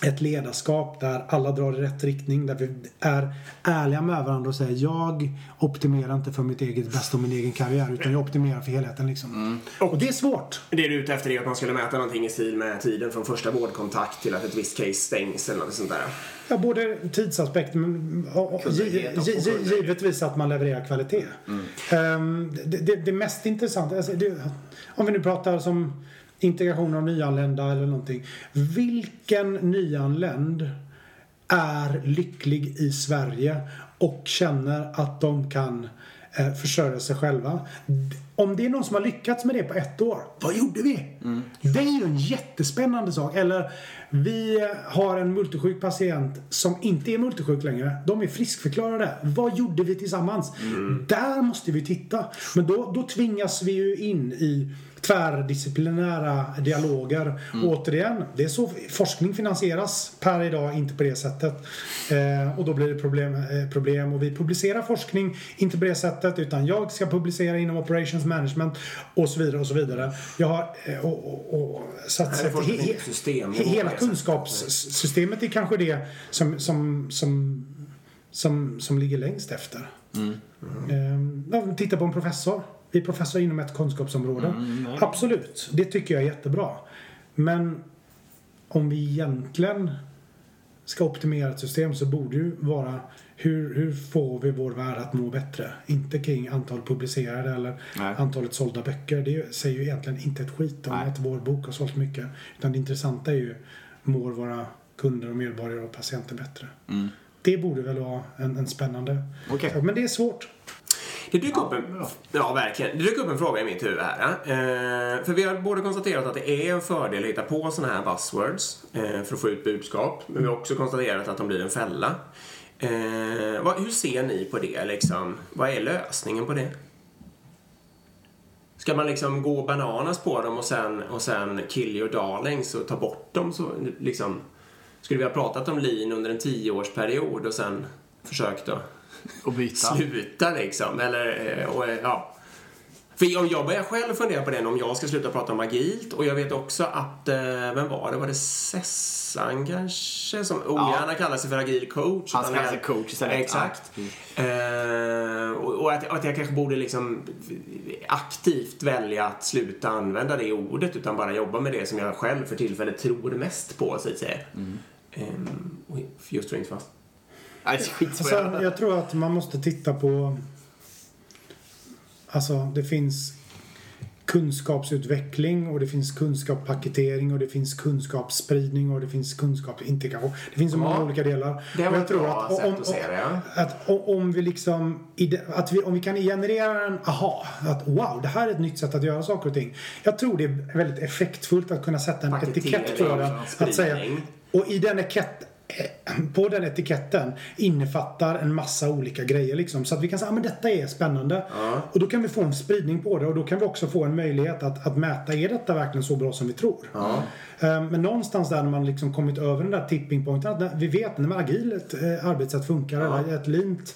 ett ledarskap där alla drar i rätt riktning, där vi är ärliga med varandra och säger jag optimerar inte för mitt eget bästa och min egen karriär utan jag optimerar för helheten liksom. Och det är svårt. Det du är ute efter är att man skulle mäta någonting i stil med tiden från första vårdkontakt till att ett visst case stängs eller något sånt där. Ja, både tidsaspekt men och, och, och givetvis att man levererar kvalitet. Ehm, det, det, det mest intressanta, alltså, det, om vi nu pratar som integration av nyanlända eller någonting. Vilken nyanländ är lycklig i Sverige och känner att de kan eh, försörja sig själva. Om det är någon som har lyckats med det på ett år, vad gjorde vi? Det är ju en jättespännande sak. Eller vi har en multisjuk patient som inte är multisjuk längre. De är friskförklarade. Vad gjorde vi tillsammans? Där måste vi titta. Men då, då tvingas vi ju in i tvärdisciplinära dialoger. Återigen, det är så forskning finansieras per idag, inte på det sättet. Eh, och då blir det problem, eh, problem. Och vi publicerar forskning, inte på det sättet, utan jag ska publicera inom operations management och så vidare och så vidare. Jag har, eh, och, och, och, så att, Nej, så det att he, he, hela. Kunskapssystemet är kanske det som, som, som, som, som ligger längst efter. Mm. Ja, titta på en professor. Vi är professor inom ett kunskapsområde. Absolut, det tycker jag är jättebra. Men om vi egentligen ska optimera ett system så borde ju vara hur, hur får vi vår värld att må bättre? Inte kring antal publicerade eller Nej. antalet sålda böcker. Det säger ju egentligen inte ett skit om Nej. att vår bok har sålt mycket. Utan det intressanta är ju mår våra kunder och medborgare och patienter bättre. Det borde väl vara en, en spännande sak. Men det är svårt. Det dyker upp en, ja, verkligen. Det dyker upp en fråga i mitt huvud här. Eh, för vi har både konstaterat att det är en fördel att hitta på sådana här buzzwords eh, för att få ut budskap. Men vi har också konstaterat att de blir en fälla. Eh, vad, hur ser ni på det liksom? Vad är lösningen på det? Ska man liksom gå bananas på dem och sen, och sen kill your darlings och ta bort dem så liksom... Skulle vi ha pratat om lean under en tioårsperiod och sen försökt att Och byta. sluta liksom. Eller, eh, och, eh, ja. För om jag börjar själv fundera på det om jag ska sluta prata om agilt och jag vet också att, eh, vem var det? Var det Sessan kanske? Som ogärna kallar sig för agil coach. Han är- sig coach istället. Exakt. Ja. Eh, och och att, att jag kanske borde liksom aktivt välja att sluta använda det ordet utan bara jobba med det som jag själv för tillfället tror mest på, så att säga. Eh, oj, just tror jag inte fast. Alltså, jag tror att man måste titta på... Alltså, det finns kunskapsutveckling och det finns kunskapspaketering och det finns kunskapsspridning och det finns kunskapsintegration. Det finns så många Ja. olika delar. Det var ett bra om- sätt om- att se det, ja. att om vi liksom att vi, om vi kan generera en aha, att wow, det här är ett nytt sätt att göra saker och ting. Jag tror det är väldigt effektfullt att kunna sätta en etikett på det. Att säga, och i den etikett, på den etiketten innefattar en massa olika grejer liksom. Så att vi kan säga att ah, men detta är spännande. Och då kan vi få en spridning på det och då kan vi också få en möjlighet att, att mäta, är detta verkligen så bra som vi tror? Eh, Men någonstans där när man liksom kommit över den där tipping pointen, att vi vet när agilt eh, arbetssätt funkar eller ett lint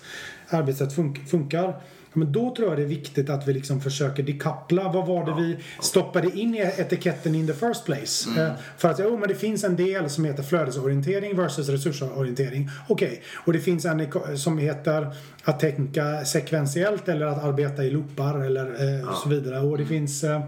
arbetssätt fun- funkar. Men då tror jag det är viktigt att vi liksom försöker dekoppla. Vad var det vi stoppade in i etiketten in the first place? Eh, För att jo, men det finns en del som heter flödesorientering versus resursorientering. Okej, och det finns en som heter att tänka sekventiellt eller att arbeta i loopar eller eh, så vidare. Och det finns eh,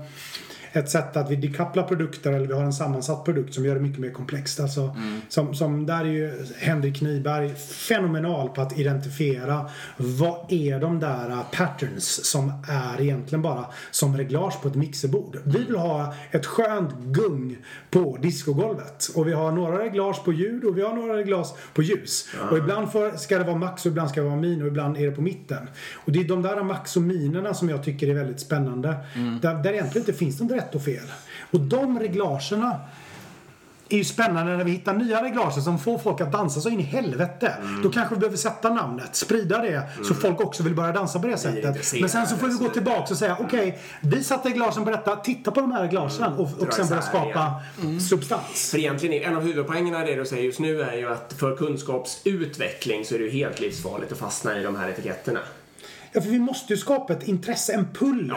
ett sätt att vi dekopplar produkter eller vi har en sammansatt produkt som gör det mycket mer komplext. Alltså, som, som där är ju Henrik Nyberg fenomenal på att identifiera vad är de där patterns som är egentligen bara som reglage på ett mixerbord. Vi vill ha ett skönt gung på discogolvet och vi har några reglage på ljud och vi har några reglage på ljus. Och ibland får, ska det vara max och ibland ska det vara min och ibland är det på mitten. Och det är de där max och minerna som jag tycker är väldigt spännande. Där, där egentligen inte finns något rätt och fel. Och de reglagerna är ju spännande när vi hittar nya reglager som får folk att dansa så in i helvete. Mm. Då kanske vi behöver sätta namnet, sprida det, så folk också vill börja dansa på det sättet. Men sen så får vi gå tillbaka och säga okej, vi satte reglagen på detta, titta på de här reglagen och, och Dra sen börja skapa substans. För egentligen en av huvudpoängerna i det du säger just nu är ju att för kunskapsutveckling så är det ju helt livsfarligt att fastna i de här etiketterna. Ja, för vi måste ju skapa ett intresse, en pull.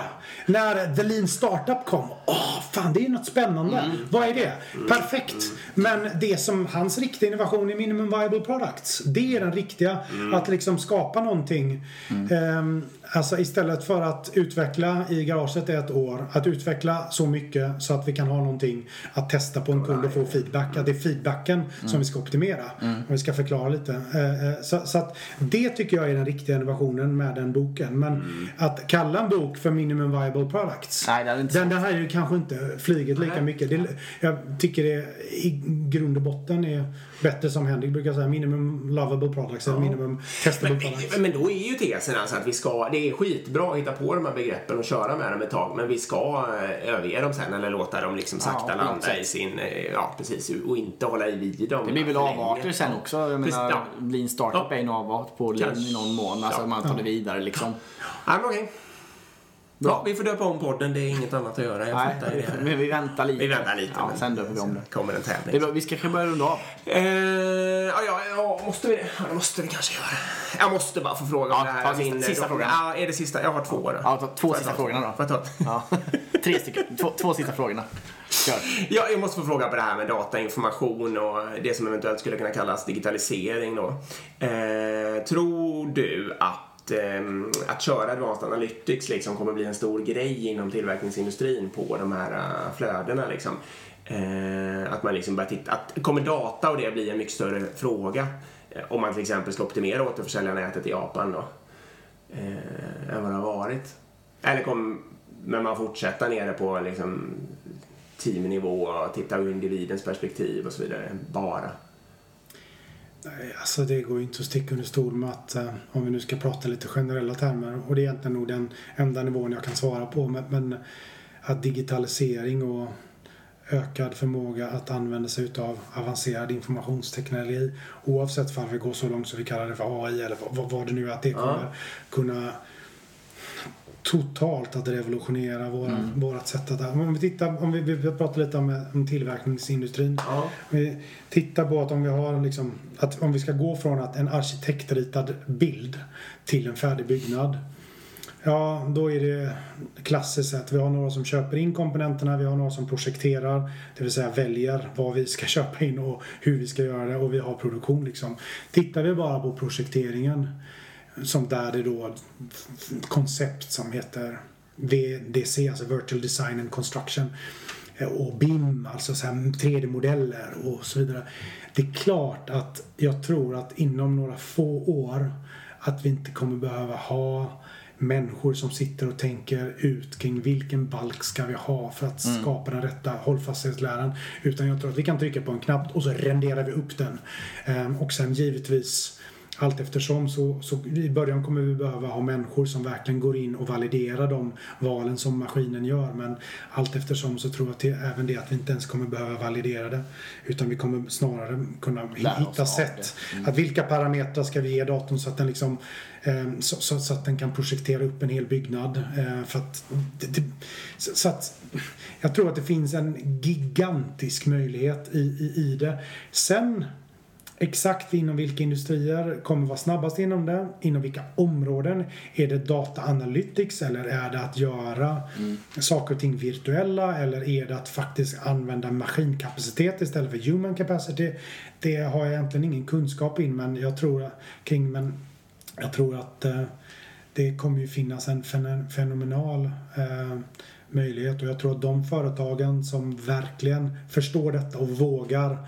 När The Lean Startup kom. Åh, fan det är något spännande. Mm. Vad är det? Perfekt. Men det som hans riktiga innovation är Minimum Viable Products. Det är den riktiga. Mm. Att liksom skapa någonting. Ehm, alltså istället för att utveckla i garaget i ett år. Att utveckla så mycket så att vi kan ha någonting att testa på en kund och få feedback. Att det är feedbacken som vi ska optimera. Om vi ska förklara lite. Eh, eh, Så, så att det tycker jag är den riktiga innovationen med den boken. Men att kalla en bok för Minimum Viable Products. Nej, det hade inte den, den här är ju kanske inte flugit lika Nej. mycket. Det, jag tycker det i grund och botten är bättre som Henrik brukar säga. Minimum Lovable Products eller Minimum Testable Products. Men, men då är ju tesen alltså att vi ska, det är skitbra att hitta på de här begreppen och köra med dem ett tag men vi ska eh, överge dem sen eller låta dem liksom sakta något landa sätt. i sin, eh, ja precis, och inte hålla i vid dem. Det blir väl avarter sen också. Jag Precis, menar, ja. Lean Startup Ja. är en avart på Lean i någon mån. Alltså Ja. man tar det vidare liksom. Ja, okej. Bra, vi får döpa om podden. Det är inget annat att göra. Nej, men vi väntar lite. Vi väntar lite. Ja, men sen döper vi om det. kommer en Det är tävling. bra, vi ska kanske börja runda av. Eh, ja, ja, ja, måste vi det? Ja, det måste vi kanske göra. Jag måste bara få fråga om Ja, det här. ta sista- min- sista frågan. Ja, är det sista? Jag har två då. Ja, ta två sista ta? frågorna då. Får jag ta? Ja. Tre stycken. Två, två sista frågorna. Kör. Ja, jag måste få fråga på det här med datainformation och det som eventuellt skulle kunna kallas digitalisering då. Eh, tror du att, ehm, att köra Advanced Analytics liksom kommer bli en stor grej inom tillverkningsindustrin på de här äh, flödena liksom? Eh, att man liksom börjar titta, att, kommer data och det bli en mycket större fråga? Eh, om man till exempel ska optimera återförsäljarnätet i Japan då? Eh, än vad det har varit. Eller kommer man fortsätta nere på liksom teamnivå och titta ur individens perspektiv och så vidare. Bara. Nej, alltså det går ju inte att sticka under stol med att eh, om vi nu ska prata lite generella termer och det är egentligen nog den enda nivån jag kan svara på men, men att digitalisering och ökad förmåga att använda sig utav avancerad informationsteknologi oavsett om vi går så långt så vi kallar det för AI eller vad, vad det nu är att det kommer kunna totalt att revolutionera våra, Mm. vårat sätt att... Om vi tittar, om vi, vi pratar lite om, om tillverkningsindustrin. Ja. Vi tittar på att om vi har liksom, att om vi ska gå från att en arkitektritad bild till en färdig byggnad. Ja, då är det klassiskt sett. Vi har några som köper in komponenterna, vi har några som projekterar, det vill säga väljer vad vi ska köpa in och hur vi ska göra det och vi har produktion liksom. Tittar vi bara på projekteringen som där det då koncept som heter VDC, alltså Virtual Design and Construction eh, och BIM, alltså så här 3D-modeller och så vidare. Det är klart att jag tror att inom några få år att vi inte kommer behöva ha människor som sitter och tänker ut kring vilken balk ska vi ha för att skapa den rätta hållfasthetsläran. Utan jag tror att vi kan trycka på en knapp och så renderar vi upp den. Ehm, Och sen givetvis allt eftersom så, så i början kommer vi behöva ha människor som verkligen går in och validerar de valen som maskinen gör. Men allt eftersom så tror jag det, även det att vi inte ens kommer behöva validera det. Utan vi kommer snarare kunna hitta sätt. Att vilka parametrar ska vi ge datorn så att den liksom eh, så, så, så att den kan projektera upp en hel byggnad. Eh, för att, det, det, så, så att jag tror att det finns en gigantisk möjlighet i, i, i det. Sen Exakt inom vilka industrier kommer vara snabbast inom det? Inom vilka områden? Är det data analytics eller är det att göra saker och ting virtuella eller är det att faktiskt använda maskinkapacitet istället för human capacity? Det har jag egentligen ingen kunskap in men jag tror kring men jag tror att eh, det kommer ju finnas en fen- fenomenal eh, möjlighet och jag tror att de företagen som verkligen förstår detta och vågar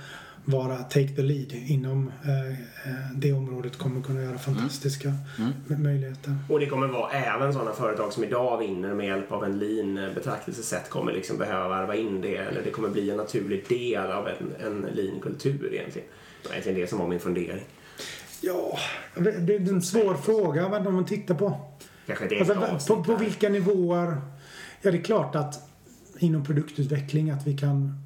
vara take the lead inom eh, eh, det området kommer kunna göra fantastiska m- möjligheter. Och det kommer vara även sådana företag som idag vinner med hjälp av en lean betraktelsesätt kommer liksom behöva varva in det. Eller det kommer bli en naturlig del av en, en lean-kultur egentligen. Det var egentligen det som var min fundering. Ja, det är en svår fråga vad de tittar på. Kanske det är Alltså, på, på vilka nivåer? Ja, det är klart att inom produktutveckling att vi kan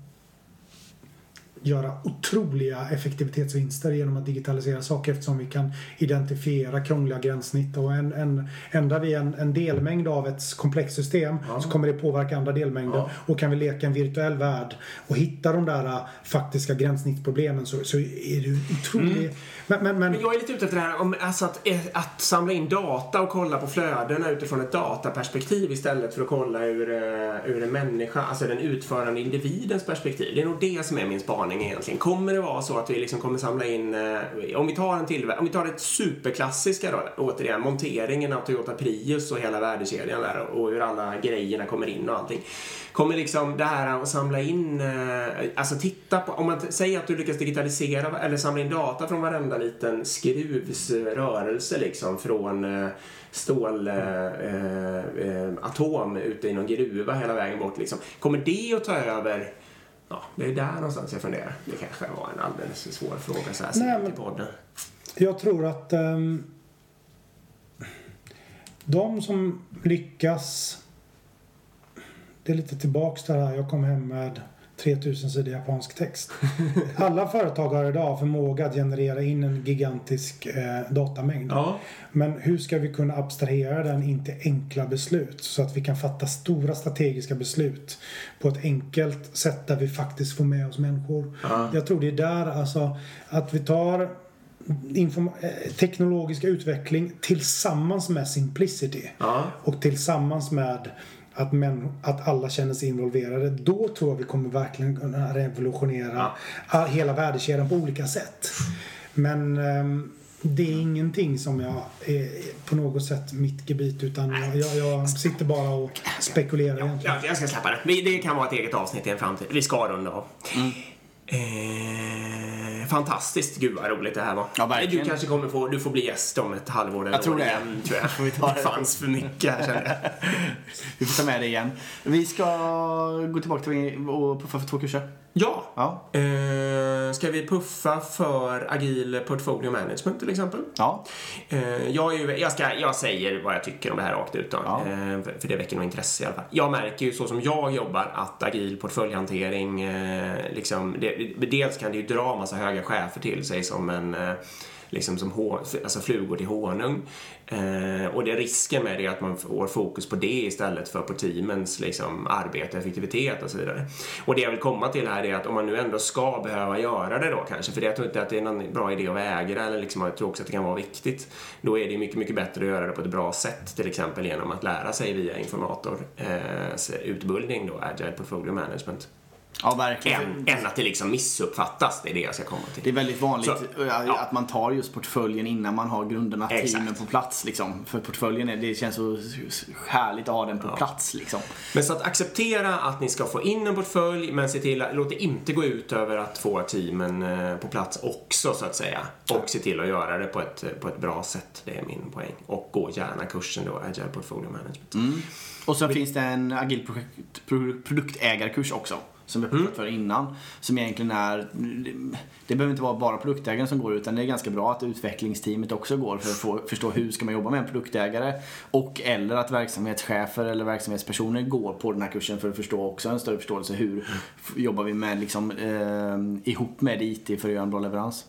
göra otroliga effektivitetsvinster genom att digitalisera saker eftersom vi kan identifiera krångliga gränssnitt och en, en, ändrar vi en, en delmängd av ett komplext system så kommer det påverka andra delmängder Ja. och kan vi leka en virtuell värld och hitta de där äh, faktiska gränssnittsproblemen så, så är det otroligt. Men, men, men Men jag är lite ute efter det här om, alltså att, eh, att samla in data och kolla på flödena utifrån ett dataperspektiv istället för att kolla ur, eh, ur en människa, alltså den utförande individens perspektiv. Det är nog det som är min spaning egentligen. Kommer det vara så att vi liksom kommer samla in, eh, om vi tar en till, om vi tar det superklassiska då, återigen, monteringen av Toyota Prius och hela värdekedjan där och hur alla grejerna kommer in och allting. Kommer liksom det här att samla in, eh, alltså titta på, om man säger att du lyckas digitalisera eller samla in data från varenda liten skruvsrörelse liksom från eh, stålatom eh, eh, ute i någon gruva hela vägen bort liksom. Kommer det att ta över Ja, det är där någonstans jag funderar. Det kanske var en alldeles svår fråga så här Nej, sent i men- podden. Jag tror att ehm, de som lyckas... Det är lite tillbaks till det här. Jag kom hem med 3000 sidor japansk text. Alla företag har idag förmåga att generera in en gigantisk eh, datamängd. Ja. Men hur ska vi kunna abstrahera den in till enkla beslut så att vi kan fatta stora strategiska beslut på ett enkelt sätt där vi faktiskt får med oss människor. Ja. Jag tror det är där alltså att vi tar eh, teknologisk utveckling tillsammans med simplicity Ja. och tillsammans med att, män, att alla känner sig involverade. Då tror jag vi kommer verkligen kunna revolutionera all- hela värdekedjan på olika sätt. Men ehm, det är ingenting som jag är på något sätt mitt gebit utan jag, jag, jag sitter bara och spekulerar egentligen. Ja, jag ska släppa det. Det kan vara ett eget avsnitt i en framtid. Vi ska runda av. Eh, fantastiskt. Gud vad roligt det här var. Ja, verkligen. Du kanske kommer få, du får bli gäst om ett halvår eller Jag tror det. igen, tror jag. vi ta det. fanns för mycket här känner jag. Vi får ta med det igen. Vi ska gå tillbaka till och puffa för två kurser. Ja. Ja. Eh, ska vi puffa för agil portfolio management till exempel? Ja. Eh, jag, är ju, jag, ska, jag säger vad jag tycker om det här rakt ut då, Ja. eh, för- det väcker nog intresse i alla fall. Jag märker ju så som jag jobbar att agil portföljhantering, eh, liksom, det, dels kan det ju dra massa höga chefer till sig som en eh, liksom som alltså flugor till honung. Eh, och det är risken med det är att man får fokus på det istället för på teamens liksom, arbete, effektivitet och så vidare. Och det jag vill komma till här är att om man nu ändå ska behöva göra det då kanske, för det, jag tror inte att det är någon bra idé att vägra eller liksom, jag tror också att det kan vara viktigt. Då är det mycket, mycket bättre att göra det på ett bra sätt, till exempel genom att lära sig via informator eh, utbildning då, Agile Portfolio Management. Ja, verkligen. Än, än att det liksom missuppfattas, det är det jag ska komma till. Det är väldigt vanligt Så, eh, ja. att man tar just portföljen innan man har grunderna, Exakt. teamen på plats. Liksom. För portföljen, är, det känns så härligt att ha den på plats. Liksom. Men så att acceptera att ni ska få in en portfölj men se till att låt det inte gå ut över att få teamen eh, på plats också så att säga. Och se till att göra det på ett, på ett bra sätt. Det är min poäng. Och gå gärna kursen då, Agile Portfolio Management. Mm. Och så finns det en agil projekt, pro, produktägarkurs också. Som vi har pratat för innan. Som egentligen är, det behöver inte vara bara produktägaren som går utan det är ganska bra att utvecklingsteamet också går för att få, förstå hur ska man jobba med en produktägare. Och eller att verksamhetschefer eller verksamhetspersoner går på den här kursen för att förstå också en större förståelse hur jobbar vi med liksom, eh, ihop med IT för att göra en bra leverans.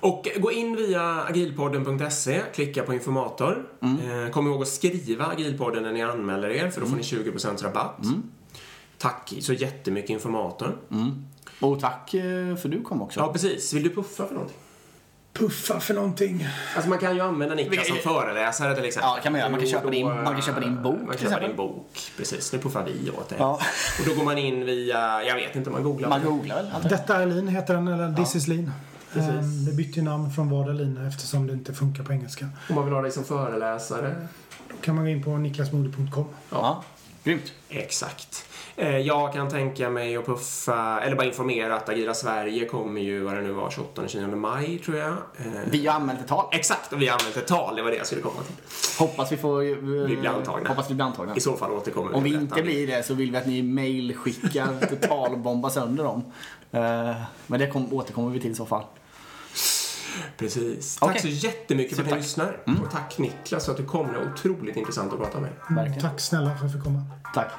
Och gå in via agilpodden.se, klicka på informator. Eh, kom ihåg att skriva agilpodden när ni anmäler er för då får ni 20% rabatt. Tack så jättemycket informator. Mm. Och tack eh, för du kom också. Ja, precis. Vill du puffa för någonting? Puffa för någonting. Alltså man kan ju använda Niklas som föreläsare till exempel. Ja, kan man göra. Man kan köpa din- man kan köpa din bok, Man kan köpa din bok. Precis, nu puffar vi åt det. Ja. Och då går man in via, jag vet inte om man googlar. Man googlar väl? Detta är Lean heter den, eller This is Lean. Precis. Ehm, Det bytte ju namn från Lean eftersom det inte funkar på engelska. Om man vill ha dig som föreläsare. Då kan man gå in på niklasmode.com. Ja. Grymt. Exakt. Eh, Jag kan tänka mig att puffa, eller bara informera att Agila Sverige kommer ju, vad det nu var, 28-29 maj tror jag. Eh, Vi har anmält ett tal. Exakt, och vi har använt ett tal, det var det jag skulle komma till. Hoppas vi får... eh, Vi blir antagna. Hoppas vi blir antagna. I så fall återkommer vi Om vi inte blir det så vill vi att ni mailskickar totalbomba sönder dem. Eh, Men det kom, återkommer vi till i så fall. Precis. Tack Okej. så jättemycket för att ni Supertack. Mm. lyssnar. Och tack Niklas för att du kom. Det var otroligt intressant att prata med. Verkligen. Tack snälla för att jag fick komma. Tack.